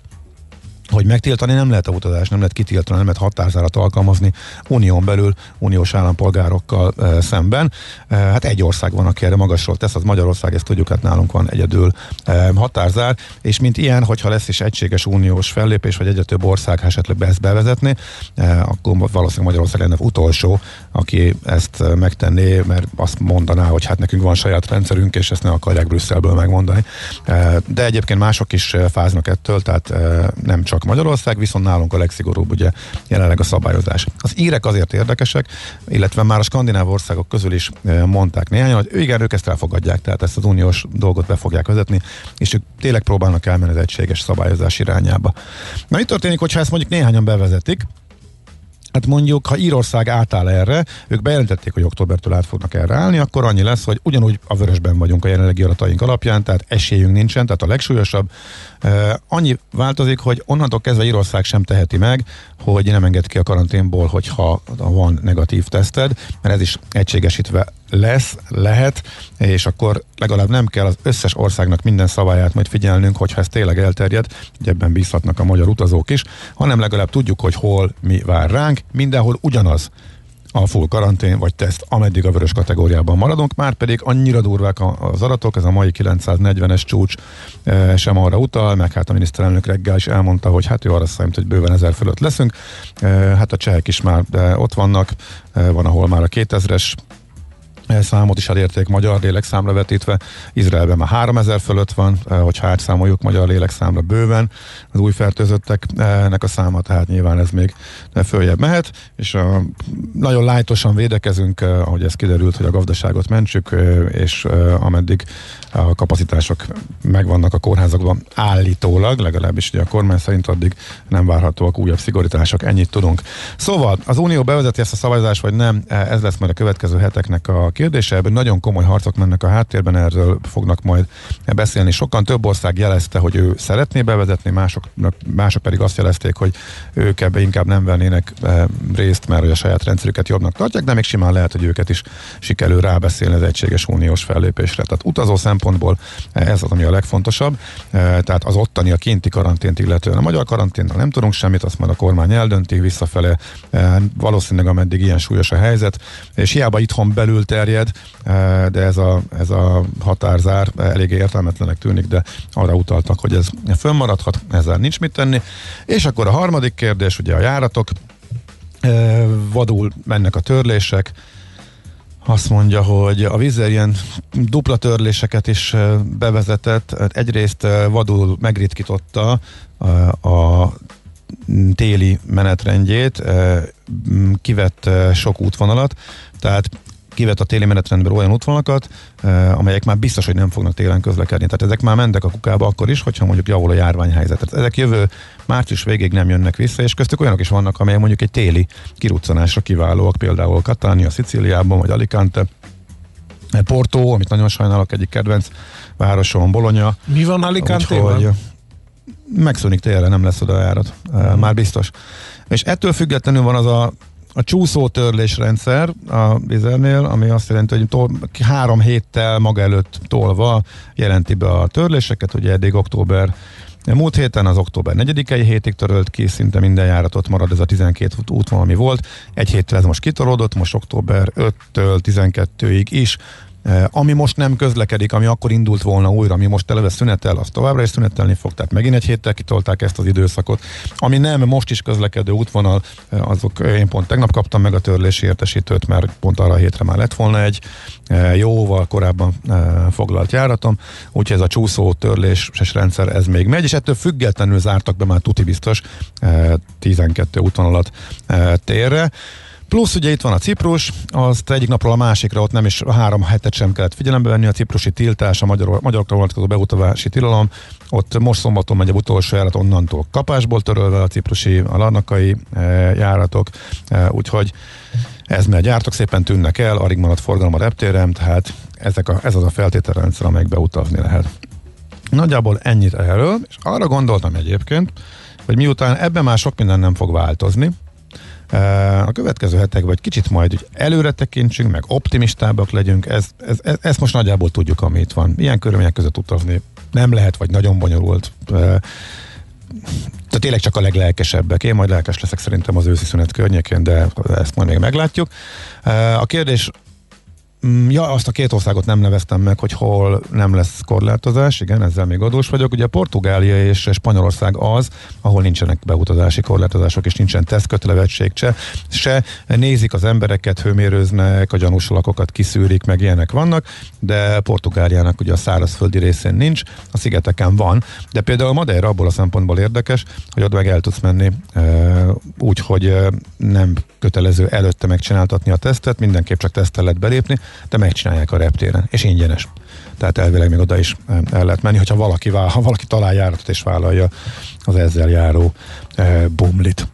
Speaker 1: hogy megtiltani nem lehet a utazást, nem lehet kitiltani, nem lehet határzárat alkalmazni unión belül, uniós állampolgárokkal e, szemben. E, hát egy ország van, aki erre magasról tesz, az Magyarország, ezt tudjuk, hát nálunk van egyedül e, határzár, és mint ilyen, hogyha lesz is egységes uniós fellépés, vagy egyre több ország esetleg be ezt bevezetni, e, akkor valószínűleg Magyarország lenne utolsó, aki ezt megtenné, mert azt mondaná, hogy hát nekünk van saját rendszerünk, és ezt ne akarják Brüsszelből megmondani. E, de egyébként mások is fáznak ettől, tehát e, nem csak Magyarország, viszont nálunk a legszigorúbb ugye jelenleg a szabályozás. Az írek azért érdekesek, illetve már a skandináv országok közül is mondták néhányan, hogy igen, ők ezt elfogadják, tehát ezt az uniós dolgot be fogják vezetni, és ők tényleg próbálnak elmenni az egységes szabályozás irányába. Na mi történik, hogyha ezt mondjuk néhányan bevezetik, Hát mondjuk, ha Írország átáll erre, ők bejelentették, hogy októbertől át fognak erre állni, akkor annyi lesz, hogy ugyanúgy a vörösben vagyunk a jelenlegi adataink alapján, tehát esélyünk nincsen, tehát a legsúlyosabb. Annyi változik, hogy onnantól kezdve Írország sem teheti meg, hogy nem enged ki a karanténból, hogyha van negatív teszted, mert ez is egységesítve lesz, lehet, és akkor legalább nem kell az összes országnak minden szabályát majd figyelnünk, hogyha ez tényleg elterjed, hogy ebben bízhatnak a magyar utazók is, hanem legalább tudjuk, hogy hol mi vár ránk, mindenhol ugyanaz a full karantén vagy teszt, ameddig a vörös kategóriában maradunk, már pedig annyira durvák az adatok, ez a mai 940-es csúcs e, sem arra utal, meg hát a miniszterelnök reggel is elmondta, hogy hát ő arra számít, hogy bőven ezer fölött leszünk, e, hát a csehek is már ott vannak, e, van ahol már a 2000-es számot is elérték magyar lélekszámra vetítve. Izraelben már 3000 fölött van, eh, hogyha átszámoljuk magyar lélekszámra bőven az új fertőzötteknek a száma, tehát nyilván ez még följebb mehet, és a, nagyon lájtosan védekezünk, eh, ahogy ez kiderült, hogy a gazdaságot mentsük, eh, és ameddig a kapacitások megvannak a kórházakban állítólag, legalábbis ugye a kormány szerint addig nem várhatóak újabb szigorítások, ennyit tudunk. Szóval az Unió bevezeti ezt a szavazást, vagy nem, ez lesz majd a következő heteknek a kérdése, ebben nagyon komoly harcok mennek a háttérben, erről fognak majd beszélni. Sokan több ország jelezte, hogy ő szeretné bevezetni, mások, mások pedig azt jelezték, hogy ők ebbe inkább nem vennének eh, részt, mert hogy a saját rendszerüket jobbnak tartják, de még simán lehet, hogy őket is sikerül rábeszélni az egységes uniós fellépésre. Tehát utazó szempontból eh, ez az, ami a legfontosabb. Eh, tehát az ottani a kinti karantént illetően. A magyar karanténnal nem tudunk semmit, azt majd a kormány eldönti visszafele. Valószínűleg ameddig ilyen súlyos a helyzet, és hiába itthon belül terjed, eh, de ez a, ez a határzár elég értelmetlenek tűnik, de arra utaltak, hogy ez fönnmaradhat, ezzel nincs mit tenni. És akkor a harmadik kérdés, ugye a járatok, eh, vadul mennek a törlések, azt mondja, hogy a vízzel ilyen dupla törléseket is eh, bevezetett. Egyrészt vadul megritkította a téli menetrendjét, kivett sok útvonalat, tehát kivett a téli menetrendből olyan útvonalakat, amelyek már biztos, hogy nem fognak télen közlekedni. Tehát ezek már mentek a kukába akkor is, hogyha mondjuk javul a járványhelyzet. Tehát ezek jövő március végig nem jönnek vissza, és köztük olyanok is vannak, amelyek mondjuk egy téli kiruccanásra kiválóak, például Catania, Szicíliában, vagy Alicante, Porto, amit nagyon sajnálok, egyik kedvenc városom, Bologna.
Speaker 3: Mi van Alicante-ban?
Speaker 1: Megszűnik tényleg, nem lesz oda járat. Uh-huh. Már biztos. És ettől függetlenül van az a a csúszótörlés rendszer a vizernél, ami azt jelenti, hogy tol, három héttel maga előtt tolva jelenti be a törléseket, ugye eddig október Múlt héten az október 4-i hétig törölt ki, szinte minden járatot marad ez a 12 útvonal, ami volt. Egy héttel ez most kitolódott, most október 5-től 12-ig is ami most nem közlekedik, ami akkor indult volna újra, ami most eleve szünetel, az továbbra is szünetelni fog, tehát megint egy héttel kitolták ezt az időszakot. Ami nem most is közlekedő útvonal, eh, azok eh, én pont tegnap kaptam meg a törlési értesítőt, mert pont arra a hétre már lett volna egy jóval korábban foglalt járatom, úgyhogy ez a csúszó törléses rendszer ez még megy, és ettől függetlenül zártak be már tuti biztos 12 útvonalat térre. Plusz ugye itt van a Ciprus, azt egyik napról a másikra ott nem is a három hetet sem kellett figyelembe venni, a ciprusi tiltás, a magyar, magyarokra vonatkozó beutavási tilalom, ott most szombaton megy a utolsó járat onnantól kapásból törölve a ciprusi, a larnakai e, járatok, e, úgyhogy ez megy, gyártok szépen tűnnek el, alig maradt forgalom a reptéren, tehát ezek a, ez az a feltételrendszer, amelyik beutazni lehet. Nagyjából ennyit erről, és arra gondoltam egyébként, hogy miután ebben már sok minden nem fog változni, a következő hetek vagy kicsit majd előre tekintsünk, meg optimistábbak legyünk, ez, ez, ez, most nagyjából tudjuk, ami itt van. Ilyen körülmények között utazni nem lehet, vagy nagyon bonyolult. Tehát tényleg csak a leglelkesebbek. Én majd lelkes leszek szerintem az őszi szünet környékén, de ezt majd még meglátjuk. A kérdés ja, azt a két országot nem neveztem meg, hogy hol nem lesz korlátozás, igen, ezzel még adós vagyok. Ugye Portugália és Spanyolország az, ahol nincsenek beutazási korlátozások, és nincsen tesztkötelevetség se, se nézik az embereket, hőmérőznek, a gyanús lakokat kiszűrik, meg ilyenek vannak, de Portugáliának ugye a szárazföldi részén nincs, a szigeteken van, de például Madeira abból a szempontból érdekes, hogy ott meg el tudsz menni e, úgy, hogy e, nem kötelező előtte megcsináltatni a tesztet, mindenképp csak tesztel lehet belépni, de megcsinálják a reptéren, és ingyenes. Tehát elvileg még oda is eh, el lehet menni, hogyha valaki, vál, ha valaki talál járatot és vállalja az ezzel járó e, bumlit.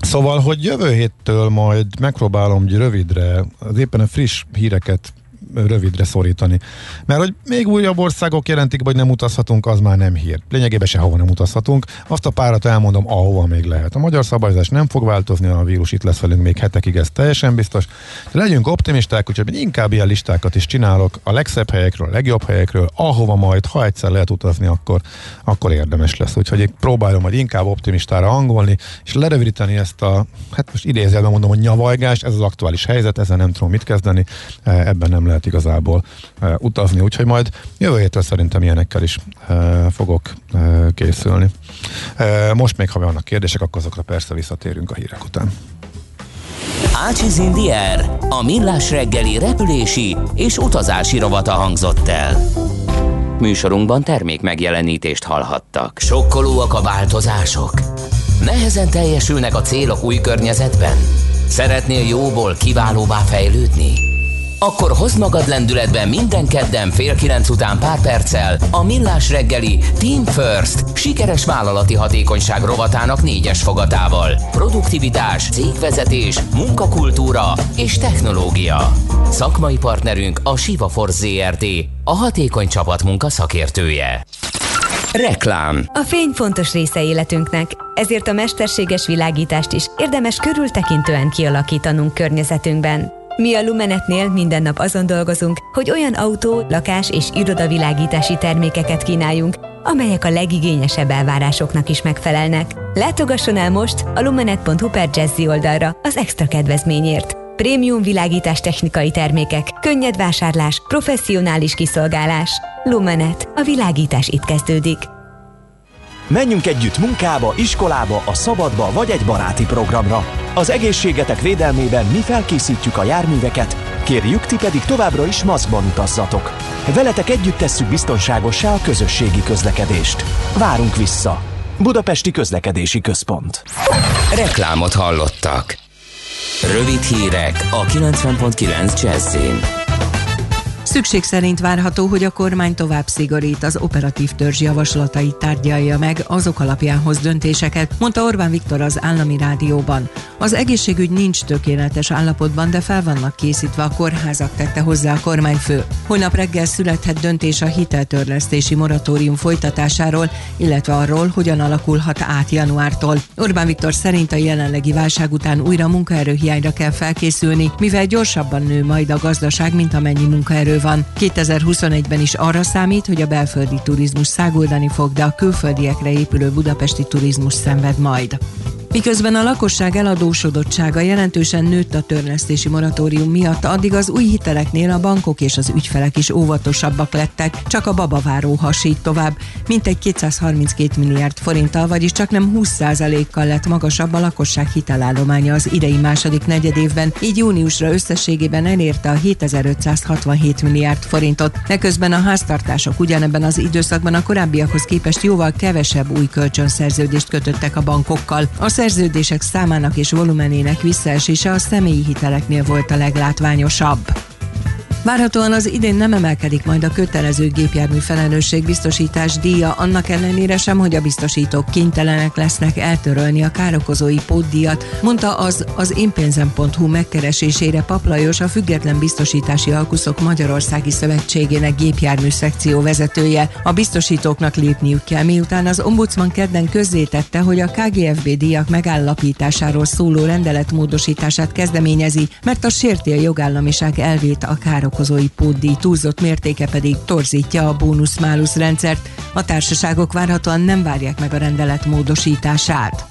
Speaker 1: Szóval, hogy jövő héttől majd megpróbálom rövidre az éppen a friss híreket rövidre szorítani. Mert hogy még újabb országok jelentik, hogy nem utazhatunk, az már nem hír. Lényegében sehova nem utazhatunk. Azt a párat elmondom, ahova még lehet. A magyar szabályozás nem fog változni, a vírus itt lesz velünk még hetekig, ez teljesen biztos. De legyünk optimisták, úgyhogy inkább ilyen listákat is csinálok a legszebb helyekről, a legjobb helyekről, ahova majd, ha egyszer lehet utazni, akkor, akkor érdemes lesz. Úgyhogy én próbálom majd inkább optimistára hangolni, és lerövidíteni ezt a, hát most idézőjelben mondom, hogy nyavajgást, ez az aktuális helyzet, ezzel nem tudom mit kezdeni, ebben nem lehet igazából e, utazni, úgyhogy majd jövő héttől szerintem ilyenekkel is fogok készülni. Most még, ha vannak kérdések, akkor azokra persze visszatérünk a hírek után.
Speaker 4: Ácsiz Indier, a millás reggeli repülési és utazási rovata hangzott el. Műsorunkban termék megjelenítést hallhattak. Sokkolóak a változások? Nehezen teljesülnek a célok új környezetben? Szeretnél jóból kiválóvá fejlődni? Akkor hozd magad lendületben minden kedden fél kilenc után pár perccel a Millás reggeli Team First sikeres vállalati hatékonyság rovatának négyes fogatával. Produktivitás, cégvezetés, munkakultúra és technológia. Szakmai partnerünk a Siva Force ZRT, a hatékony csapatmunka szakértője. Reklám
Speaker 10: A fény fontos része életünknek, ezért a mesterséges világítást is érdemes körültekintően kialakítanunk környezetünkben. Mi a Lumenetnél minden nap azon dolgozunk, hogy olyan autó, lakás és irodavilágítási termékeket kínáljunk, amelyek a legigényesebb elvárásoknak is megfelelnek. Látogasson el most a lumenet.hu per Jazzy oldalra az extra kedvezményért. Prémium világítás technikai termékek, könnyed vásárlás, professzionális kiszolgálás. Lumenet. A világítás itt kezdődik.
Speaker 11: Menjünk együtt munkába, iskolába, a szabadba vagy egy baráti programra. Az egészségetek védelmében mi felkészítjük a járműveket, kérjük, ti pedig továbbra is maszkban utazzatok. Veletek együtt tesszük biztonságossá a közösségi közlekedést. Várunk vissza! Budapesti Közlekedési Központ.
Speaker 4: Reklámot hallottak. Rövid hírek a 90.9 Jazzin.
Speaker 7: Szükség szerint várható, hogy a kormány tovább szigorít az operatív törzs javaslatait tárgyalja meg, azok alapján hoz döntéseket, mondta Orbán Viktor az állami rádióban. Az egészségügy nincs tökéletes állapotban, de fel vannak készítve a kórházak, tette hozzá a kormányfő. Holnap reggel születhet döntés a hiteltörlesztési moratórium folytatásáról, illetve arról, hogyan alakulhat át januártól. Orbán Viktor szerint a jelenlegi válság után újra munkaerőhiányra kell felkészülni, mivel gyorsabban nő majd a gazdaság, mint amennyi munkaerő van. 2021-ben is arra számít, hogy a belföldi turizmus száguldani fog, de a külföldiekre épülő budapesti turizmus szenved majd. Miközben a lakosság eladósodottsága jelentősen nőtt a törlesztési moratórium miatt, addig az új hiteleknél a bankok és az ügyfelek is óvatosabbak lettek, csak a babaváró hasít tovább, mintegy 232 milliárd forinttal, vagyis csak nem 20%-kal lett magasabb a lakosság hitelállománya az idei második negyedévben, így júniusra összességében elérte a 7567 milliárd forintot. Eközben a háztartások ugyanebben az időszakban a korábbiakhoz képest jóval kevesebb új kölcsönszerződést kötöttek a bankokkal. A szerződések számának és volumenének visszaesése a személyi hiteleknél volt a leglátványosabb. Várhatóan az idén nem emelkedik majd a kötelező gépjármű felelősségbiztosítás díja, annak ellenére sem, hogy a biztosítók kénytelenek lesznek eltörölni a károkozói pótdíjat, mondta az az énpénzem.hu megkeresésére Paplajos a Független Biztosítási Alkuszok Magyarországi Szövetségének gépjármű szekció vezetője. A biztosítóknak lépniük kell, miután az ombudsman kedden közzétette, hogy a KGFB díjak megállapításáról szóló rendeletmódosítását kezdeményezi, mert a sérti a jogállamiság elvét a károk vállalkozói pótdíj túlzott mértéke pedig torzítja a bónusz-málusz rendszert. A társaságok várhatóan nem várják meg a rendelet módosítását.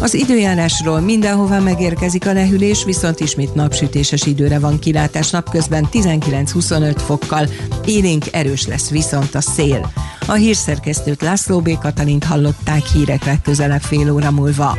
Speaker 7: Az időjárásról mindenhova megérkezik a lehűlés, viszont ismét napsütéses időre van kilátás napközben 19-25 fokkal. Élénk erős lesz viszont a szél. A hírszerkesztőt László B. Katalint hallották hírek legközelebb fél óra múlva.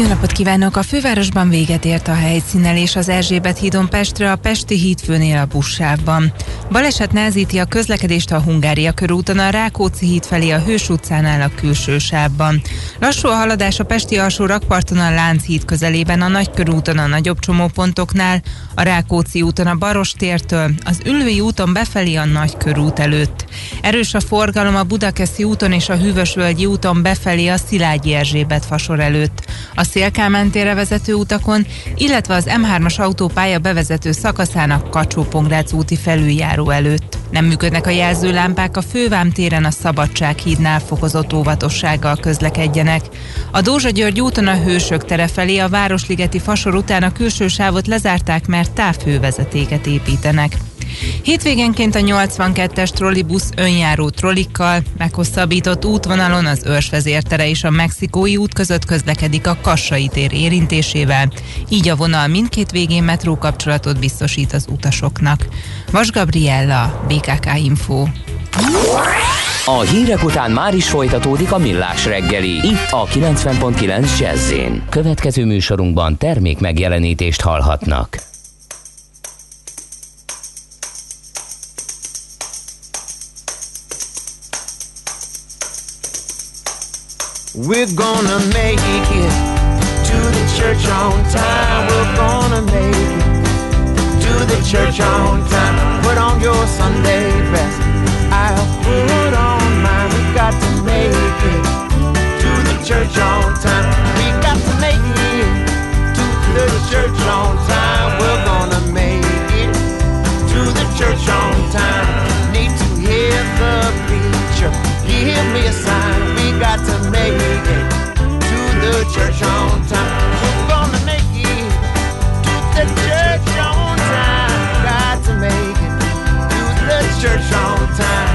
Speaker 8: Jó napot kívánok! A fővárosban véget ért a helyszínelés az Erzsébet hídon Pestre a Pesti hídfőnél a buszsávban. Baleset nehezíti a közlekedést a Hungária körúton a Rákóczi híd felé a Hős utcánál a külső sávban. Lassú a haladás a Pesti alsó rakparton a Lánchíd közelében, a Nagykörúton a nagyobb csomópontoknál, a Rákóczi úton a Barostértől, az Ülői úton befelé a Nagykörút előtt. Erős a forgalom a Budakeszi úton és a Hűvösvölgyi úton befelé a Szilágyi Erzsébet fasor előtt. A Szélkámán térre vezető utakon, illetve az M3-as autópálya bevezető szakaszának kacsó úti felüljáró előtt. Nem működnek a jelzőlámpák, a Fővám téren a Szabadság hídnál fokozott óvatossággal közlekedjenek. A Dózsa György úton a Hősök tere felé a Városligeti fasor után a külső sávot lezárták, mert távhővezetéket építenek. Hétvégenként a 82-es trollibusz önjáró trollikkal meghosszabbított útvonalon az Őrsvezértere és a Mexikói út között közlekedik a Kassai tér érintésével, így a vonal mindkét végén metró kapcsolatot biztosít az utasoknak. Vas Gabriella, BKK Info.
Speaker 4: A hírek után már is folytatódik a millás reggeli, itt a 90.9 jazz Következő műsorunkban termék megjelenítést hallhatnak.
Speaker 12: We're gonna make it to the church on time. We're gonna make it to the church on time. Put on your Sunday best. I'll put on mine. We got to make it to the church on time. We got to make it to the church on time. We're gonna make it to the church on time. Need to hear the preacher. Give me a sign. We got to make it church on time. We're gonna make it to the church on time. Got to make it to the church on time.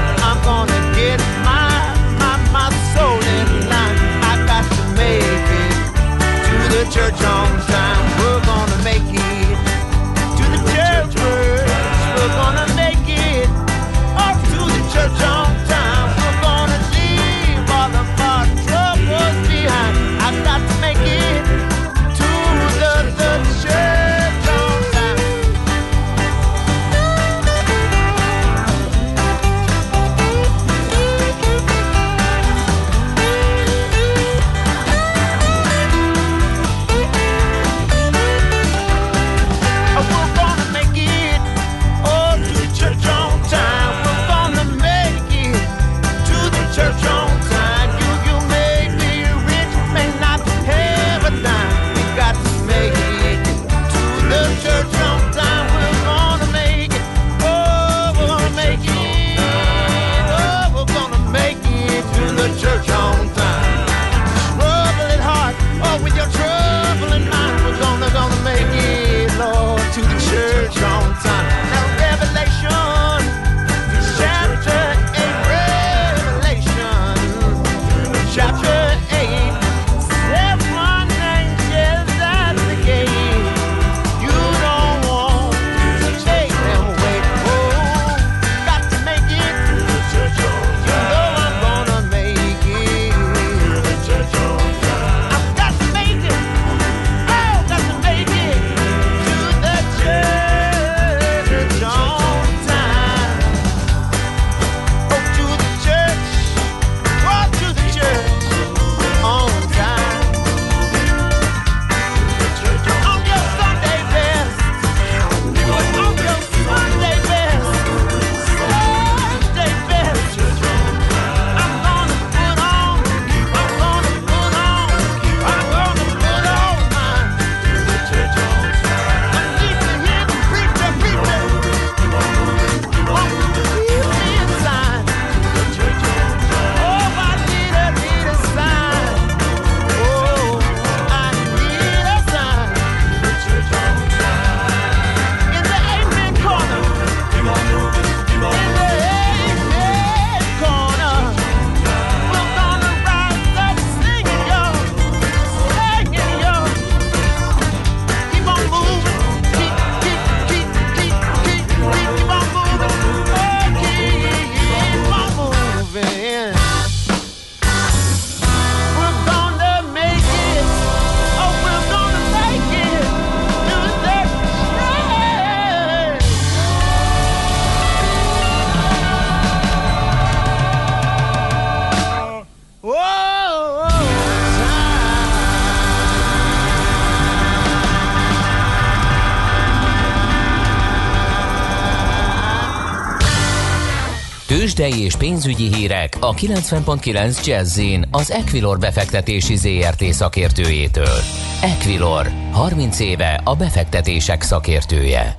Speaker 4: És pénzügyi hírek a 90.9 jazz az Equilor befektetési ZRT szakértőjétől. Equilor, 30 éve a befektetések szakértője.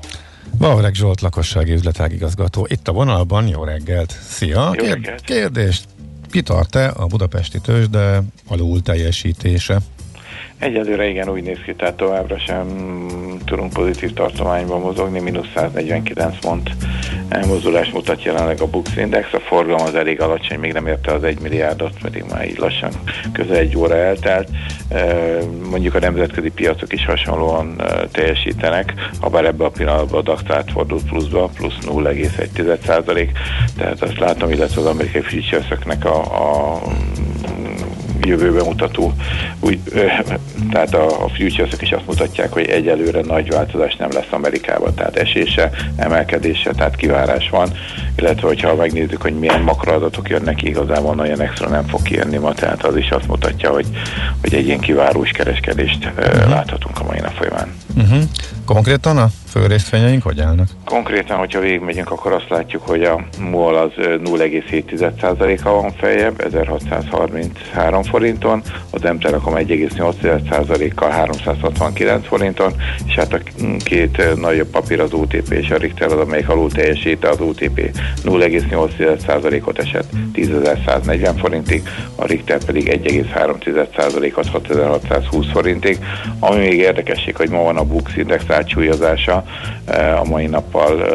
Speaker 1: Vavreg Zsolt lakossági üzletágigazgató. Itt a vonalban, jó reggelt! Szia!
Speaker 13: Jó reggelt.
Speaker 1: Kérdést, kitart-e a budapesti tőzsde alul teljesítése?
Speaker 13: Egyelőre igen úgy néz ki, tehát továbbra sem tudunk pozitív tartományban mozogni, mínusz 149 pont elmozdulás mutat jelenleg a Bux Index, a forgalom az elég alacsony, még nem érte az 1 milliárdot, pedig már így lassan közel egy óra eltelt. Mondjuk a nemzetközi piacok is hasonlóan teljesítenek, ha bár ebbe a pillanatban a DAX átfordult pluszba, plusz 0,1 tehát azt látom, illetve az amerikai futures a, a jövőbe mutató úgy, ö, (laughs) tehát a, a futures is azt mutatják, hogy egyelőre nagy változás nem lesz Amerikában, tehát esése, emelkedése, tehát kivárás van, illetve hogyha megnézzük, hogy milyen makroadatok jönnek igazából nagyon extra nem fog kijönni ma, tehát az is azt mutatja, hogy, hogy egy ilyen kivárós kereskedést ö, uh-huh. láthatunk a mai nap folyamán.
Speaker 1: Uh-huh. Konkrétan a fő részvényeink hogy állnak?
Speaker 13: Konkrétan, hogyha végigmegyünk, akkor azt látjuk, hogy a MOL az 0,7%-a van feljebb, 1633 forinton, az M Telekom 1,8%-kal 369 forinton, és hát a két nagyobb papír az OTP és a Richter az, amelyik alul teljesíte, az OTP 0,8%-ot esett 10.140 forintig, a Richter pedig 1,3%-ot 6620 forintig. Ami még érdekesség, hogy ma van a Bux Index átsúlyozása, a mai nappal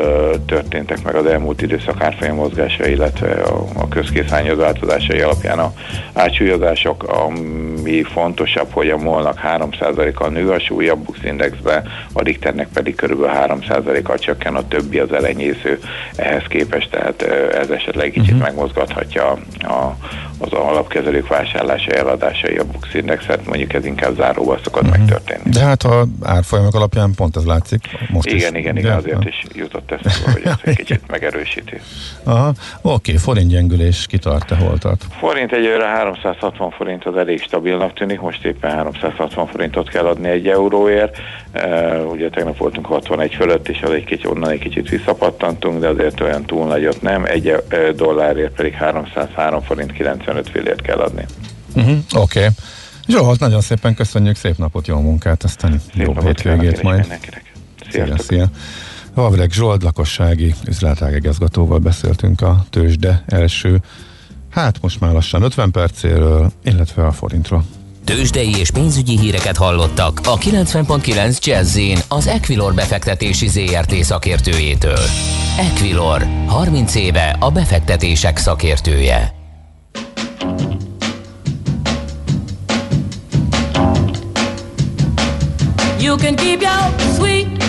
Speaker 13: történtek meg az elmúlt időszak árfolyam mozgása, illetve a, közkészányod változásai alapján a átsúlyozások, ami fontosabb, hogy a molnak 3%-kal nő a súlya Bux Indexbe, a Richternek pedig kb. 3%-kal csökken, a többi az elenyésző ehhez képest, tehát ez esetleg kicsit uh-huh. megmozgathatja a, az alapkezelők vásárlásai, eladásai a Bux Indexet, mondjuk ez inkább záróval szokott uh-huh. megtörténni.
Speaker 1: De hát a árfolyamok alapján pont ez látszik. Most
Speaker 13: igen,
Speaker 1: is.
Speaker 13: igen, igen, azért is jutott eszembe, hogy ez egy (laughs) kicsit megerősíti.
Speaker 1: Aha, oké, forint gyengülés kitart-e, hol tart?
Speaker 13: Forint egyőre 360 forint az elég stabilnak tűnik, most éppen 360 forintot kell adni egy euróért. Uh, ugye tegnap voltunk 61 fölött, és az egy kicsit, onnan egy kicsit visszapattantunk, de azért olyan túl nagyot nem. Egy uh, dollárért pedig 303 forint 95 fillért kell adni.
Speaker 1: Uh-huh, oké. Okay. Zsolt, nagyon szépen köszönjük, szép napot, jó munkát, aztán szép jó hétvégét majd. Szia, szia. Vavreg Zsolt lakossági üzletágegazgatóval beszéltünk a tőzsde első, hát most már lassan 50 percéről, illetve a forintról.
Speaker 4: Tőzsdei és pénzügyi híreket hallottak a 90.9 jazz az Equilor befektetési ZRT szakértőjétől. Equilor, 30 éve a befektetések szakértője.
Speaker 14: You can keep your sweet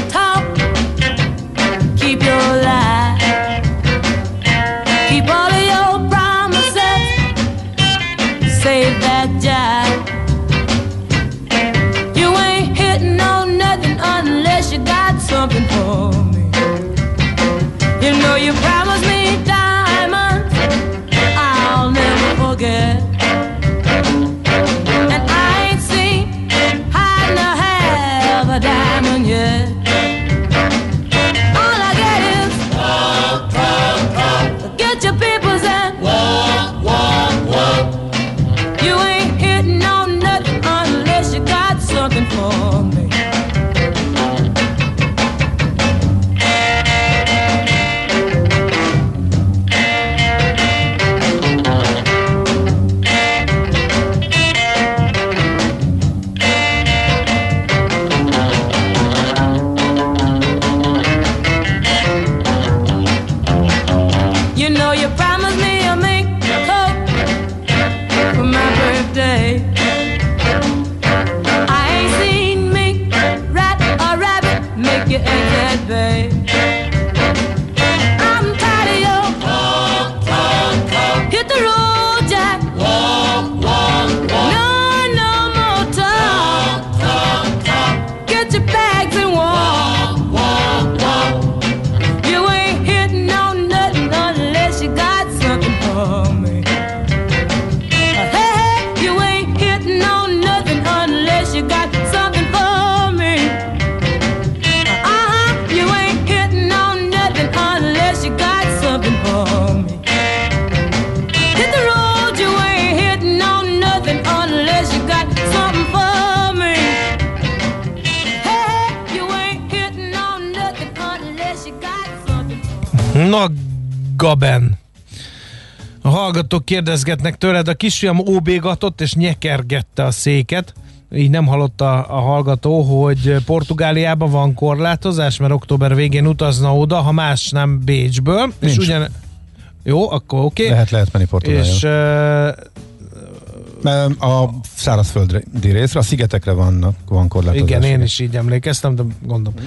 Speaker 14: keep your lie, keep all of your promises, save that jive. You ain't hitting on nothing unless you got something for me. You know you promised
Speaker 3: Na, Gaben. A hallgatók kérdezgetnek tőled, a kisfiam óbégatott és nyekergette a széket. Így nem hallotta a hallgató, hogy Portugáliában van korlátozás, mert október végén utazna oda, ha más nem Bécsből. És
Speaker 1: Nincs.
Speaker 3: ugyan... Jó, akkor oké.
Speaker 1: Lehet, lehet menni Portugáliába.
Speaker 3: És uh,
Speaker 1: A szárazföldi részre, a szigetekre vannak, van korlátozás.
Speaker 3: Igen, én is így emlékeztem, de gondolom.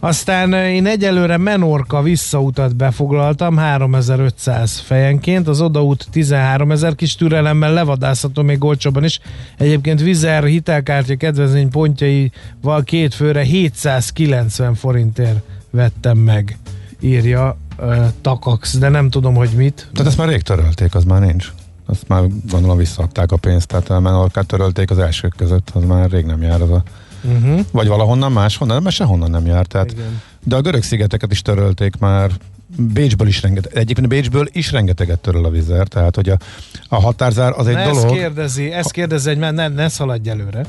Speaker 3: Aztán én egyelőre Menorka visszautat befoglaltam, 3500 fejenként, az odaút 13 ezer kis türelemmel levadászható még olcsóban is. Egyébként Vizer hitelkártya kedvezmény pontjaival két főre 790 forintért vettem meg, írja uh, Takax, de nem tudom, hogy mit.
Speaker 1: Tehát ezt már rég törölték, az már nincs. Azt már gondolom visszaadták a pénzt, tehát a Menorkát törölték az elsők között, az már rég nem jár az a...
Speaker 3: Uh-huh.
Speaker 1: Vagy valahonnan máshonnan, mert sehonnan nem jár. Tehát,
Speaker 3: Igen.
Speaker 1: de a görög szigeteket is törölték már, Bécsből is rengeteg, egyébként Bécsből is rengeteget töröl a vizer, tehát hogy a, a határzár az egy
Speaker 3: Na
Speaker 1: dolog.
Speaker 3: Ezt kérdezi, ezt kérdezi, hogy ne, ne szaladj előre.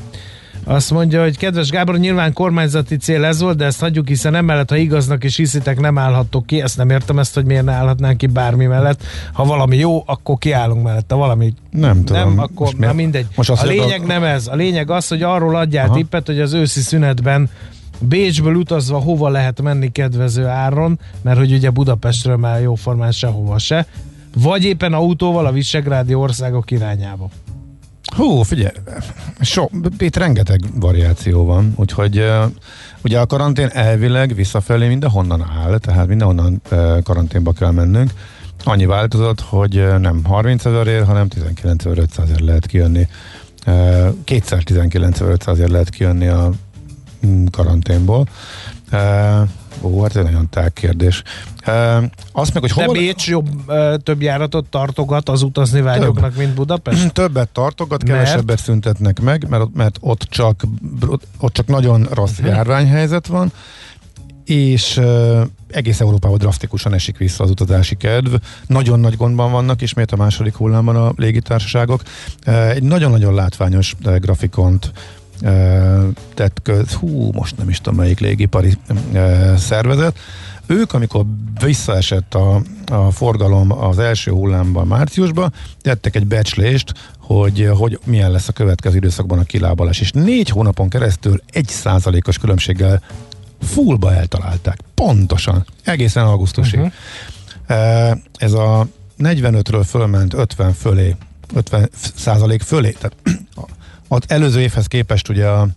Speaker 3: Azt mondja, hogy kedves Gábor, nyilván kormányzati cél ez volt, de ezt hagyjuk, hiszen emellett, ha igaznak és hiszitek, nem állhattok ki. Ezt nem értem ezt, hogy miért ne állhatnánk ki bármi mellett. Ha valami jó, akkor kiállunk mellett. Ha valami
Speaker 1: Nem tudom.
Speaker 3: nem, akkor
Speaker 1: Most
Speaker 3: na mindegy.
Speaker 1: most
Speaker 3: a lényeg nem ez. A lényeg az, hogy arról adjál
Speaker 1: Aha.
Speaker 3: tippet, hogy az őszi szünetben Bécsből utazva hova lehet menni kedvező áron, mert hogy ugye Budapestről már jóformán sehova se, vagy éppen autóval a visegrádi országok irányába.
Speaker 1: Hú, figyelj, so, itt rengeteg variáció van, úgyhogy ugye a karantén elvileg visszafelé mindenhonnan áll, tehát mindenhonnan karanténba kell mennünk. Annyi változott, hogy nem 30 ezerért, hanem 19 ért lehet kijönni. Kétszer 19 ért lehet kijönni a mm, karanténból. Ó, hát ez egy nagyon tág kérdés. Uh, azt meg, hogy
Speaker 3: De
Speaker 1: hol...
Speaker 3: Bécs jobb, ö, több járatot tartogat az utazni vágyóknak, mint Budapest? (clears throat)
Speaker 1: Többet tartogat,
Speaker 3: Mert?
Speaker 1: kevesebbet szüntetnek meg, mert, mert ott, csak, ott csak nagyon rossz
Speaker 3: Mhm.
Speaker 1: járványhelyzet van, és uh, egész Európában drasztikusan esik vissza az utazási kedv. Nagyon nagy gondban vannak ismét a második hullámban a légitársaságok. Egy nagyon-nagyon látványos uh, grafikont tett köz, hú, most nem is tudom melyik légipari szervezet. Ők, amikor visszaesett a, a forgalom az első hullámban márciusban, tettek egy becslést, hogy, hogy milyen lesz a következő időszakban a kilábalás. És négy hónapon keresztül egy százalékos különbséggel fullba eltalálták. Pontosan. Egészen augusztusig. Uh-huh. Ez a 45-ről fölment 50 fölé, 50 százalék fölé. Tehát az előző évhez képest ugye a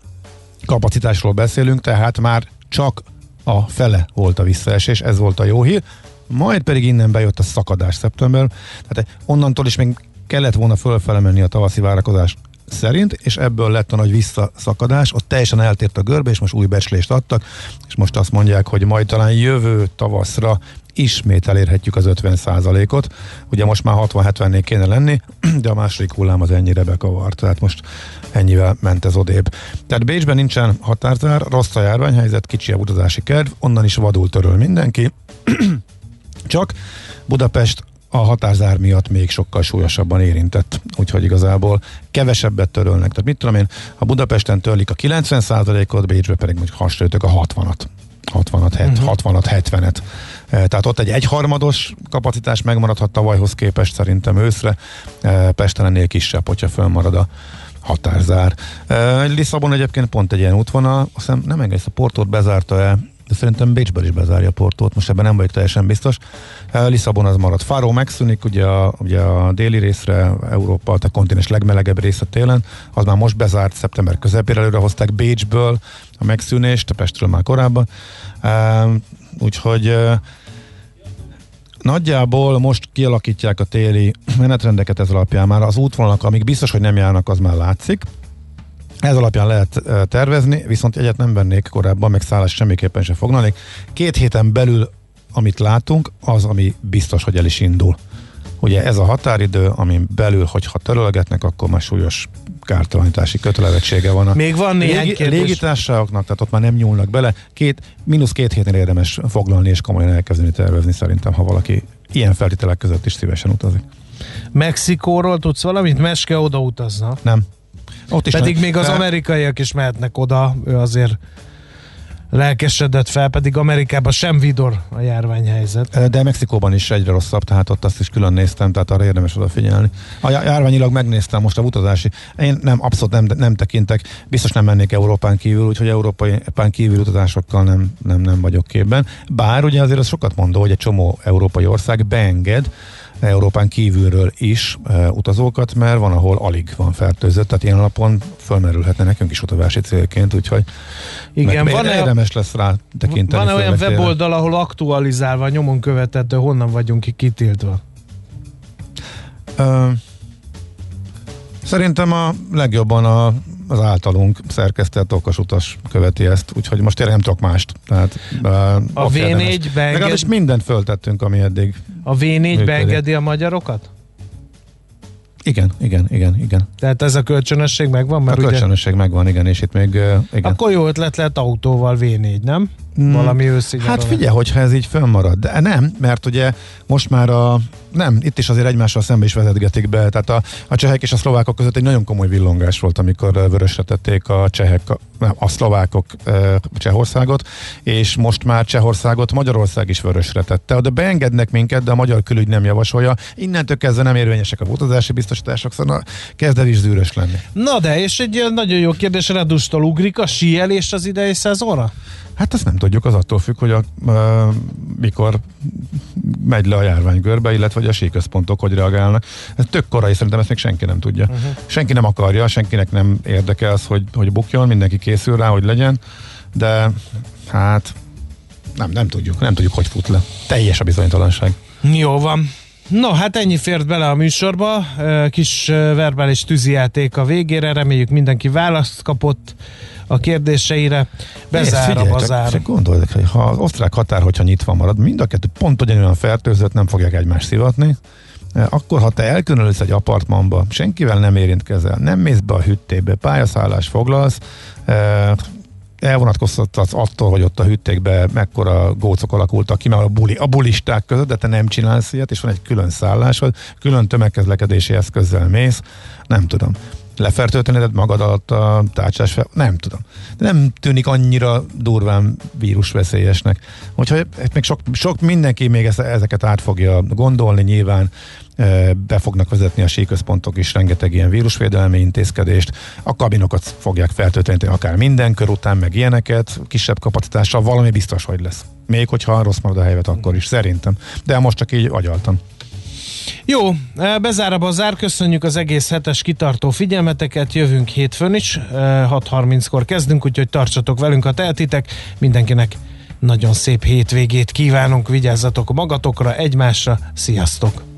Speaker 1: kapacitásról beszélünk, tehát már csak a fele volt a visszaesés, ez volt a jó hír. Majd pedig innen bejött a szakadás szeptember, tehát onnantól is még kellett volna fölfele menni a tavaszi várakozás szerint, és ebből lett a nagy visszaszakadás, ott teljesen eltért a görbe, és most új becslést adtak, és most azt mondják, hogy majd talán jövő tavaszra ismét elérhetjük az 50%-ot. Ugye most már 60-70-nél kéne lenni, (clears throat) de a második hullám az ennyire bekavart, tehát most ennyivel ment ez odébb. Tehát Bécsben nincsen határzár, rossz a járványhelyzet, kicsi a utazási kedv, onnan is vadul töröl mindenki, (clears throat) csak Budapest a határzár miatt még sokkal súlyosabban érintett, úgyhogy igazából kevesebbet törölnek. Tehát mit tudom én, ha Budapesten törlik a 90%-ot, Bécsbe pedig mondjuk hasonlítok a 60-at. 60-at, het, 60-at, 70-et. Eh, Tehát ott egy egyharmados kapacitás megmaradhat tavalyhoz képest szerintem őszre. Eh, Pesten ennél kisebb, hogyha fölmarad a határzár. Eh, Lisszabon egyébként pont egy ilyen útvonal, azt hiszem nem egész a portót bezárta el, de szerintem Bécsből is bezárja a portót, most ebben nem vagyok teljesen biztos. Eh, Lisszabon az marad. Fáró megszűnik, ugye a, ugye a déli részre, Európa, a kontinens legmelegebb része télen, az már most bezárt, szeptember közepére előre hozták Bécsből a megszűnést, Pestről már korábban. Úgyhogy Nagyjából most kialakítják a téli menetrendeket ez alapján. Már az útvonalak, amik biztos, hogy nem járnak, az már látszik. Ez alapján lehet eh, tervezni, viszont egyet nem vennék korábban, meg szállás semmiképpen sem foglalnék. Két héten belül, amit látunk, az, ami biztos, hogy el is indul. Ugye ez a határidő, amin belül, hogyha törölgetnek, akkor már súlyos kártalanítási kötelezettsége van a
Speaker 3: Még van néhány
Speaker 1: légi,
Speaker 3: kérdés.
Speaker 1: légitársaságoknak, tehát ott már nem nyúlnak bele. Két, mínusz két hétnél érdemes foglalni és komolyan elkezdeni tervezni szerintem, ha valaki ilyen feltételek között is szívesen utazik.
Speaker 3: Mexikóról tudsz valamit? Meske oda utazna.
Speaker 1: Nem. Ott is
Speaker 3: Pedig
Speaker 1: nem.
Speaker 3: még az amerikaiak is mehetnek oda, ő azért lelkesedett fel, pedig Amerikában sem vidor a járványhelyzet.
Speaker 1: De Mexikóban is egyre rosszabb, tehát ott azt is külön néztem, tehát arra érdemes odafigyelni. A já- járványilag megnéztem most a utazási, én nem, abszolút nem, nem tekintek, biztos nem mennék Európán kívül, úgyhogy Európán kívül utazásokkal nem, nem, nem vagyok képben. Bár ugye azért az sokat mondó, hogy egy csomó európai ország beenged Európán kívülről is e, utazókat, mert van, ahol alig van fertőzött, tehát ilyen alapon fölmerülhetne nekünk is utazási célként, úgyhogy
Speaker 3: Igen,
Speaker 1: meg,
Speaker 3: van-e-
Speaker 1: érdemes lesz rá tekinteni.
Speaker 3: Van olyan weboldal, ahol aktualizálva, nyomon követhető, honnan vagyunk ki kitiltva?
Speaker 1: Ö, szerintem a legjobban a, az általunk szerkesztett okos utas követi ezt, úgyhogy most tényleg nem tudok mást. Tehát,
Speaker 3: A
Speaker 1: ott
Speaker 3: V4
Speaker 1: érdemes.
Speaker 3: beenged-
Speaker 1: Legalábbis mindent föltettünk, ami eddig
Speaker 3: A V4
Speaker 1: Működik.
Speaker 3: beengedi a magyarokat?
Speaker 1: Igen, igen, igen, igen.
Speaker 3: Tehát ez a kölcsönösség megvan?
Speaker 1: A
Speaker 3: Mert ugye,
Speaker 1: kölcsönösség megvan, igen, és itt még igen.
Speaker 3: akkor jó ötlet lehet autóval V4, nem?
Speaker 1: Mm,
Speaker 3: Valami őszi
Speaker 1: Hát figyelj, hogyha ez így fönnmarad. De nem, mert ugye most már a, nem, itt is azért egymással szembe is vezetgetik be. Tehát a, a csehek és a szlovákok között egy nagyon komoly villongás volt, amikor vörösre tették a csehek, nem, a szlovákok Csehországot, és most már Csehországot Magyarország is vörösre tette. De beengednek minket, de a magyar külügy nem javasolja. Innentől kezdve nem érvényesek a utazási biztosítások, szóval kezd el is zűrös lenni.
Speaker 3: Na de, és egy nagyon jó kérdés, Redustól ugrik a síelés az idei szezonra?
Speaker 1: Hát azt nem tudjuk, az attól függ, hogy a, ö, mikor megy le a járványgörbe, illetve hogy a síközpontok hogy reagálnak. Ez tök korai, szerintem ezt még senki nem tudja. Uh-huh. Senki nem akarja, senkinek nem érdekel az, hogy, hogy bukjon, mindenki készül rá, hogy legyen, de hát nem, nem tudjuk, nem tudjuk, hogy fut le. Teljes a bizonytalanság.
Speaker 3: Jó van. No, hát ennyi fért bele a műsorba. Kis verbális tűzijáték a végére. Reméljük mindenki választ kapott a kérdéseire. Bezár a
Speaker 1: Figyelj, csak-
Speaker 3: bazár.
Speaker 1: Csak gondolj, hogy ha az osztrák határ, hogyha nyitva marad, mind a kettő pont ugyanolyan fertőzött, nem fogják egymást szivatni, Eh, akkor ha te elkülönülsz egy apartmanba, senkivel nem érintkezel, nem mész be a hüttébe, pályaszállást foglalsz, eh, elvonatkoztatsz attól, hogy ott a hüttékbe mekkora gócok alakultak ki, mert a, buli, a bulisták között, de te nem csinálsz ilyet, és van egy külön szállásod, külön tömegkezlekedési eszközzel mész, nem tudom. Lefertőtleneded magad alatt a tárcsás fel, nem tudom. De nem tűnik annyira durván vírusveszélyesnek. Úgyhogy itt még sok, sok mindenki még ezeket át fogja gondolni nyilván, be fognak vezetni a síközpontok is rengeteg ilyen vírusvédelmi intézkedést, a kabinokat fogják fertőtleníteni akár minden kör után, meg ilyeneket, kisebb kapacitással, valami biztos, hogy lesz. Még hogyha rossz marad a helyzet, akkor is, szerintem. De most csak így agyaltam.
Speaker 3: Jó, bezár a bazár, köszönjük az egész hetes kitartó figyelmeteket, jövünk hétfőn is, eh, 6.30-kor kezdünk, úgyhogy tartsatok velünk, ha tehetitek. Mindenkinek nagyon szép hétvégét kívánunk, vigyázzatok magatokra, egymásra, sziasztok!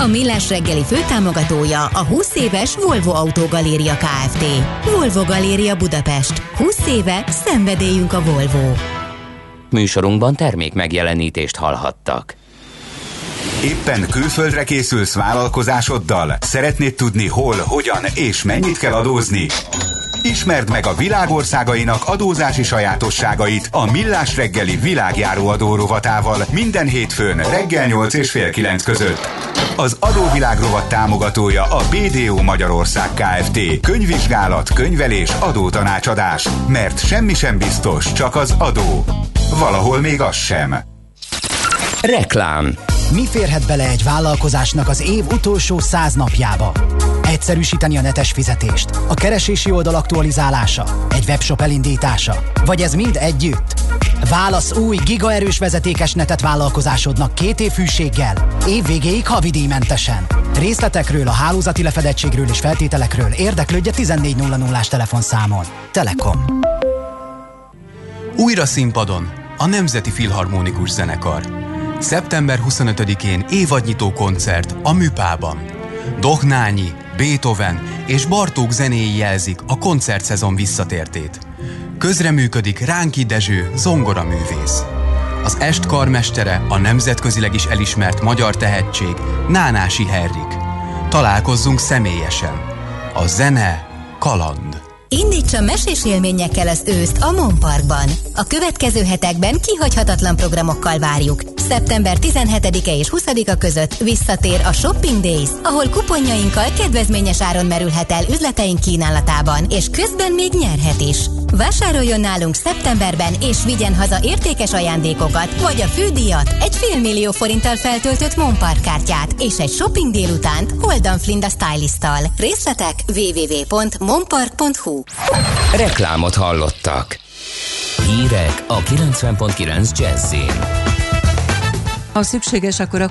Speaker 5: A Millás reggeli főtámogatója a 20 éves Volvo Autogaléria Kft. Volvo Galéria Budapest. 20 éve szenvedélyünk a Volvo.
Speaker 4: Műsorunkban termék megjelenítést hallhattak.
Speaker 15: Éppen külföldre készülsz vállalkozásoddal? Szeretnéd tudni hol, hogyan és mennyit kell adózni? Ismerd meg a világországainak adózási sajátosságait a Millás reggeli világjáró adó rovatával minden hétfőn reggel 8 és fél 9 között. Az adóvilág rovat támogatója a BDO Magyarország Kft. Könyvvizsgálat, könyvelés, adótanácsadás. Mert semmi sem biztos, csak az adó. Valahol még az sem.
Speaker 4: Reklám
Speaker 16: Mi férhet bele egy vállalkozásnak az év utolsó száz napjába? Egyszerűsíteni a netes fizetést, a keresési oldal aktualizálása, egy webshop elindítása, vagy ez mind együtt? Válasz új, gigaerős vezetékes netet vállalkozásodnak két év fűséggel, év végéig havidíjmentesen. Részletekről, a hálózati lefedettségről és feltételekről érdeklődje 1400-ás telefonszámon. Telekom.
Speaker 17: Újra színpadon a Nemzeti Filharmonikus Zenekar. Szeptember 25-én évadnyitó koncert a Műpában. Dohnányi, Beethoven és Bartók zenéi jelzik a koncertszezon visszatértét. Közreműködik Ránki Dezső, zongoraművész. Az est karmestere a nemzetközileg is elismert magyar tehetség Nánási Herrik. Találkozzunk személyesen. A zene kaland.
Speaker 5: Indítsa mesés élményekkel az őszt a Mon Parkban. A következő hetekben kihagyhatatlan programokkal várjuk. Szeptember 17-e és 20-a között visszatér a Shopping Days, ahol kuponjainkkal kedvezményes áron merülhet el üzleteink kínálatában, és közben még nyerhet is. Vásároljon nálunk szeptemberben, és vigyen haza értékes ajándékokat, vagy a fődíjat, egy félmillió forinttal feltöltött Monpark kártyát, és egy shopping délutánt Holdan Flinda stylisttal. Részletek www.monpark.hu
Speaker 4: Reklámot hallottak. Hírek a 90.9 Jazzin.
Speaker 7: Ha szükséges, akkor a